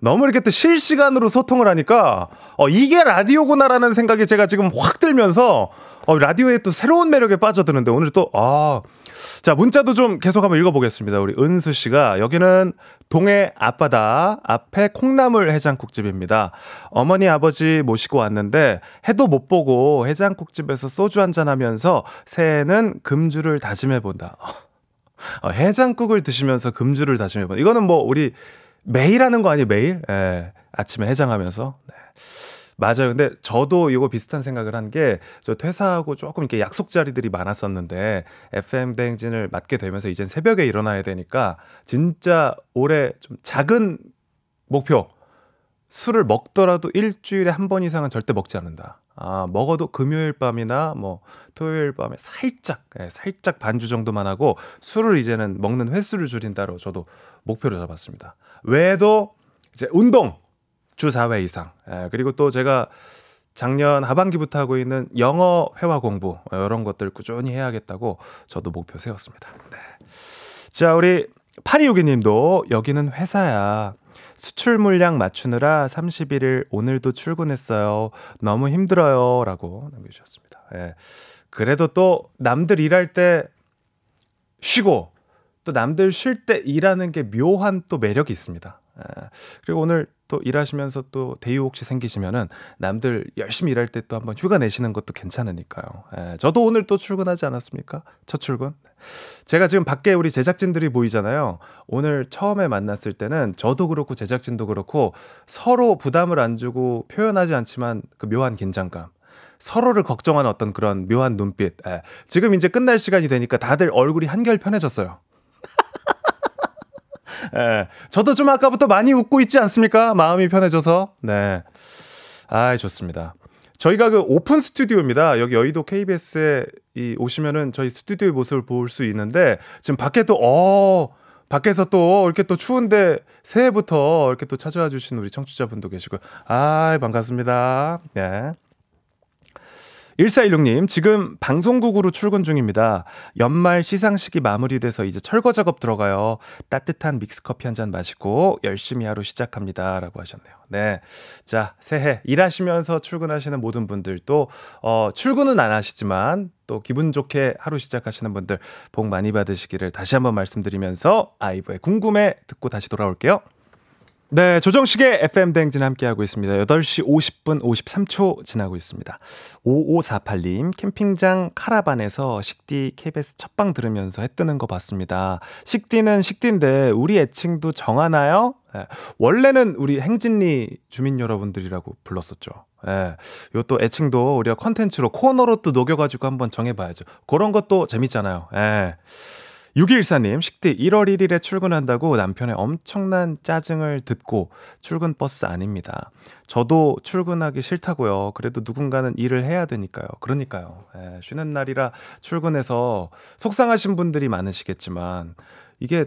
너무 이렇게 또 실시간으로 소통을 하니까 어 이게 라디오구나라는 생각이 제가 지금 확 들면서 어 라디오의 또 새로운 매력에 빠져드는데 오늘 또 아 자, 문자도 좀 계속 한번 읽어보겠습니다. 우리 은수 씨가 여기는 동해 앞바다 앞에 콩나물 해장국집입니다. 어머니 아버지 모시고 왔는데 해도 못 보고 해장국집에서 소주 한잔 하면서 새해는 금주를 다짐해 본다. 어, 해장국을 드시면서 금주를 다짐해 본다. 이거는 뭐 우리 매일 하는 거 아니에요? 매일? 예. 아침에 해장하면서. 네. 맞아요. 근데 저도 이거 비슷한 생각을 한 게 저 퇴사하고 조금 이렇게 약속 자리들이 많았었는데 FM 대행진을 맡게 되면서 이젠 새벽에 일어나야 되니까 진짜 올해 좀 작은 목표 술을 먹더라도 일주일에 한 번 이상은 절대 먹지 않는다. 아, 먹어도 금요일 밤이나 뭐 토요일 밤에 살짝, 예, 살짝 반주 정도만 하고 술을 이제는 먹는 횟수를 줄인다로 저도 목표를 잡았습니다. 외에도 이제 운동 주 4회 이상. 예, 그리고 또 제가 작년 하반기부터 하고 있는 영어 회화 공부 어, 이런 것들 꾸준히 해야겠다고 저도 목표 세웠습니다. 네. 자, 우리 8262님도 여기는 회사야. 수출 물량 맞추느라 31일 오늘도 출근했어요. 너무 힘들어요. 라고 남겨주셨습니다. 예. 그래도 또 남들 일할 때 쉬고 또 남들 쉴 때 일하는 게 묘한 또 매력이 있습니다. 예. 그리고 오늘 또 일하시면서 또 대유 혹시 생기시면은 남들 열심히 일할 때 또 한번 휴가 내시는 것도 괜찮으니까요. 예. 저도 오늘 또 출근하지 않았습니까? 첫 출근. 제가 지금 밖에 우리 제작진들이 보이잖아요. 오늘 처음에 만났을 때는 저도 그렇고 제작진도 그렇고 서로 부담을 안 주고 표현하지 않지만 그 묘한 긴장감. 서로를 걱정하는 어떤 그런 묘한 눈빛. 예. 지금 이제 끝날 시간이 되니까 다들 얼굴이 한결 편해졌어요. 예. 저도 좀 아까부터 많이 웃고 있지 않습니까? 마음이 편해져서. 네. 아, 좋습니다. 저희가 그 오픈 스튜디오입니다. 여기 여의도 KBS에 이 오시면은 저희 스튜디오의 모습을 볼 수 있는데 지금 밖에 또 어, 밖에서 또 이렇게 또 추운데 새해부터 이렇게 또 찾아와 주신 우리 청취자분도 계시고 아, 반갑습니다. 네. 1416님, 지금 방송국으로 출근 중입니다. 연말 시상식이 마무리돼서 이제 철거 작업 들어가요. 따뜻한 믹스커피 한 잔 마시고 열심히 하루 시작합니다. 라고 하셨네요. 네. 자, 새해 일하시면서 출근하시는 모든 분들도, 어, 출근은 안 하시지만 또 기분 좋게 하루 시작하시는 분들 복 많이 받으시기를 다시 한번 말씀드리면서 아이브의 궁금해 듣고 다시 돌아올게요. 네, 조정식의 FM 대행진 함께하고 있습니다. 8시 50분 53초 지나고 있습니다. 5548님, 캠핑장 카라반에서 식디 KBS 첫방 들으면서 해 뜨는 거 봤습니다. 식디는 식디인데 우리 애칭도 정하나요? 네, 원래는 우리 행진리 주민 여러분들이라고 불렀었죠. 예. 요또 애칭도 우리가 컨텐츠로 코너로 또 녹여가지고 한번 정해봐야죠. 그런 것도 재밌잖아요. 예. 6214님, 식디 1월 1일에 출근한다고 남편의 엄청난 짜증을 듣고 출근 버스 아닙니다. 저도 출근하기 싫다고요. 그래도 누군가는 일을 해야 되니까요. 그러니까요. 예, 쉬는 날이라 출근해서 속상하신 분들이 많으시겠지만 이게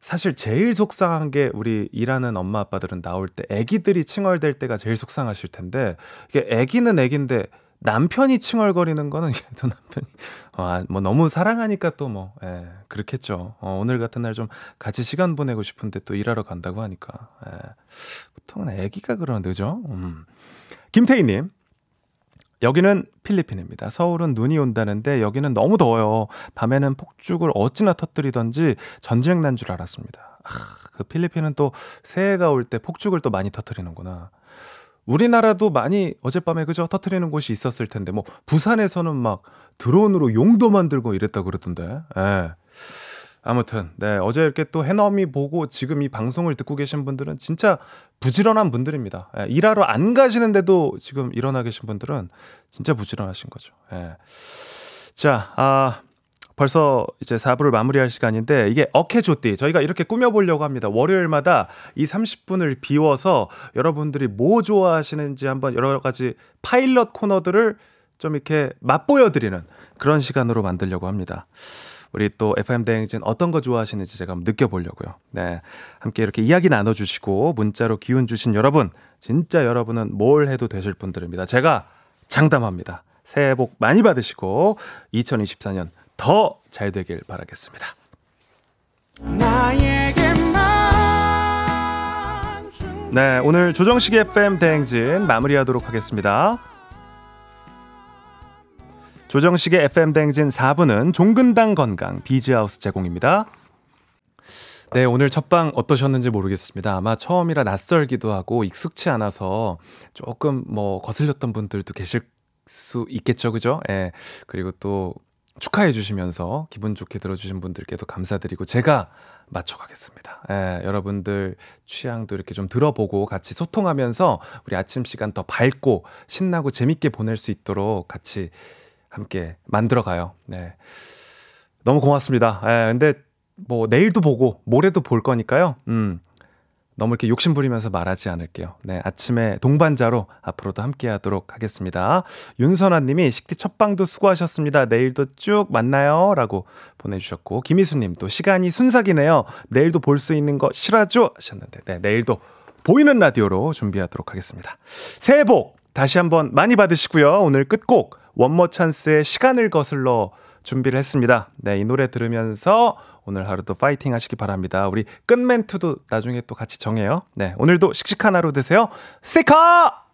사실 제일 속상한 게 우리 일하는 엄마 아빠들은 나올 때 아기들이 칭얼댈 때가 제일 속상하실 텐데 이게 아기는 아기인데 남편이 칭얼거리는 거는 또 남편이 어, 뭐 너무 사랑하니까 또 뭐 예, 그렇겠죠. 어, 오늘 같은 날 좀 같이 시간 보내고 싶은데 또 일하러 간다고 하니까 예, 보통은 아기가 그러는데 그죠? 음. 김태희님 여기는 필리핀입니다. 서울은 눈이 온다는데 여기는 너무 더워요. 밤에는 폭죽을 어찌나 터뜨리던지 전쟁 난 줄 알았습니다. 아, 그 필리핀은 또 새해가 올 때 폭죽을 또 많이 터뜨리는구나. 우리나라도 많이 어젯밤에 그죠 터트리는 곳이 있었을 텐데 뭐 부산에서는 막 드론으로 용도 만들고 이랬다 그러던데. 예. 아무튼 네 어제 이렇게 또 해넘이 보고 지금 이 방송을 듣고 계신 분들은 진짜 부지런한 분들입니다. 예, 일하러 안 가시는데도 지금 일어나 계신 분들은 진짜 부지런하신 거죠. 예. 자, 아 벌써 이제 4부를 마무리할 시간인데 이게 어케조띠 저희가 이렇게 꾸며보려고 합니다. 월요일마다 이 30분을 비워서 여러분들이 뭐 좋아하시는지 한번 여러 가지 파일럿 코너들을 좀 이렇게 맛보여드리는 그런 시간으로 만들려고 합니다. 우리 또 FM 대행진 어떤 거 좋아하시는지 제가 한번 느껴보려고요. 네. 함께 이렇게 이야기 나눠주시고 문자로 기운 주신 여러분, 진짜 여러분은 뭘 해도 되실 분들입니다. 제가 장담합니다. 새해 복 많이 받으시고 2024년 더 잘 되길 바라겠습니다. 네, 오늘 조정식 FM 대행진 마무리하도록 하겠습니다. 조정식의 FM 대행진 4부는 종근당 건강 비즈하우스 제공입니다. 네, 오늘 첫 방 어떠셨는지 모르겠습니다. 아마 처음이라 낯설기도 하고 익숙치 않아서 조금 뭐 거슬렸던 분들도 계실 수 있겠죠, 그죠? 예. 그리고 또 축하해 주시면서 기분 좋게 들어주신 분들께도 감사드리고 제가 맞춰가겠습니다. 예, 여러분들 취향도 이렇게 좀 들어보고 같이 소통하면서 우리 아침 시간 더 밝고 신나고 재밌게 보낼 수 있도록 같이 함께 만들어가요. 네. 너무 고맙습니다. 예, 근데 뭐 내일도 보고 모레도 볼 거니까요. 음. 너무 이렇게 욕심 부리면서 말하지 않을게요. 네, 아침에 동반자로 앞으로도 함께 하도록 하겠습니다. 윤선아 님이 식디 첫방도 수고하셨습니다. 내일도 쭉 만나요. 라고 보내주셨고, 김희수 님도 시간이 순삭이네요. 내일도 볼 수 있는 거 싫어하죠? 하셨는데, 네, 내일도 보이는 라디오로 준비하도록 하겠습니다. 새해 복 다시 한번 많이 받으시고요. 오늘 끝곡 원머 찬스의 시간을 거슬러 준비를 했습니다. 네, 이 노래 들으면서 오늘 하루도 파이팅 하시기 바랍니다. 우리 끝 멘트도 나중에 또 같이 정해요. 네, 오늘도 씩씩한 하루 되세요. 세카!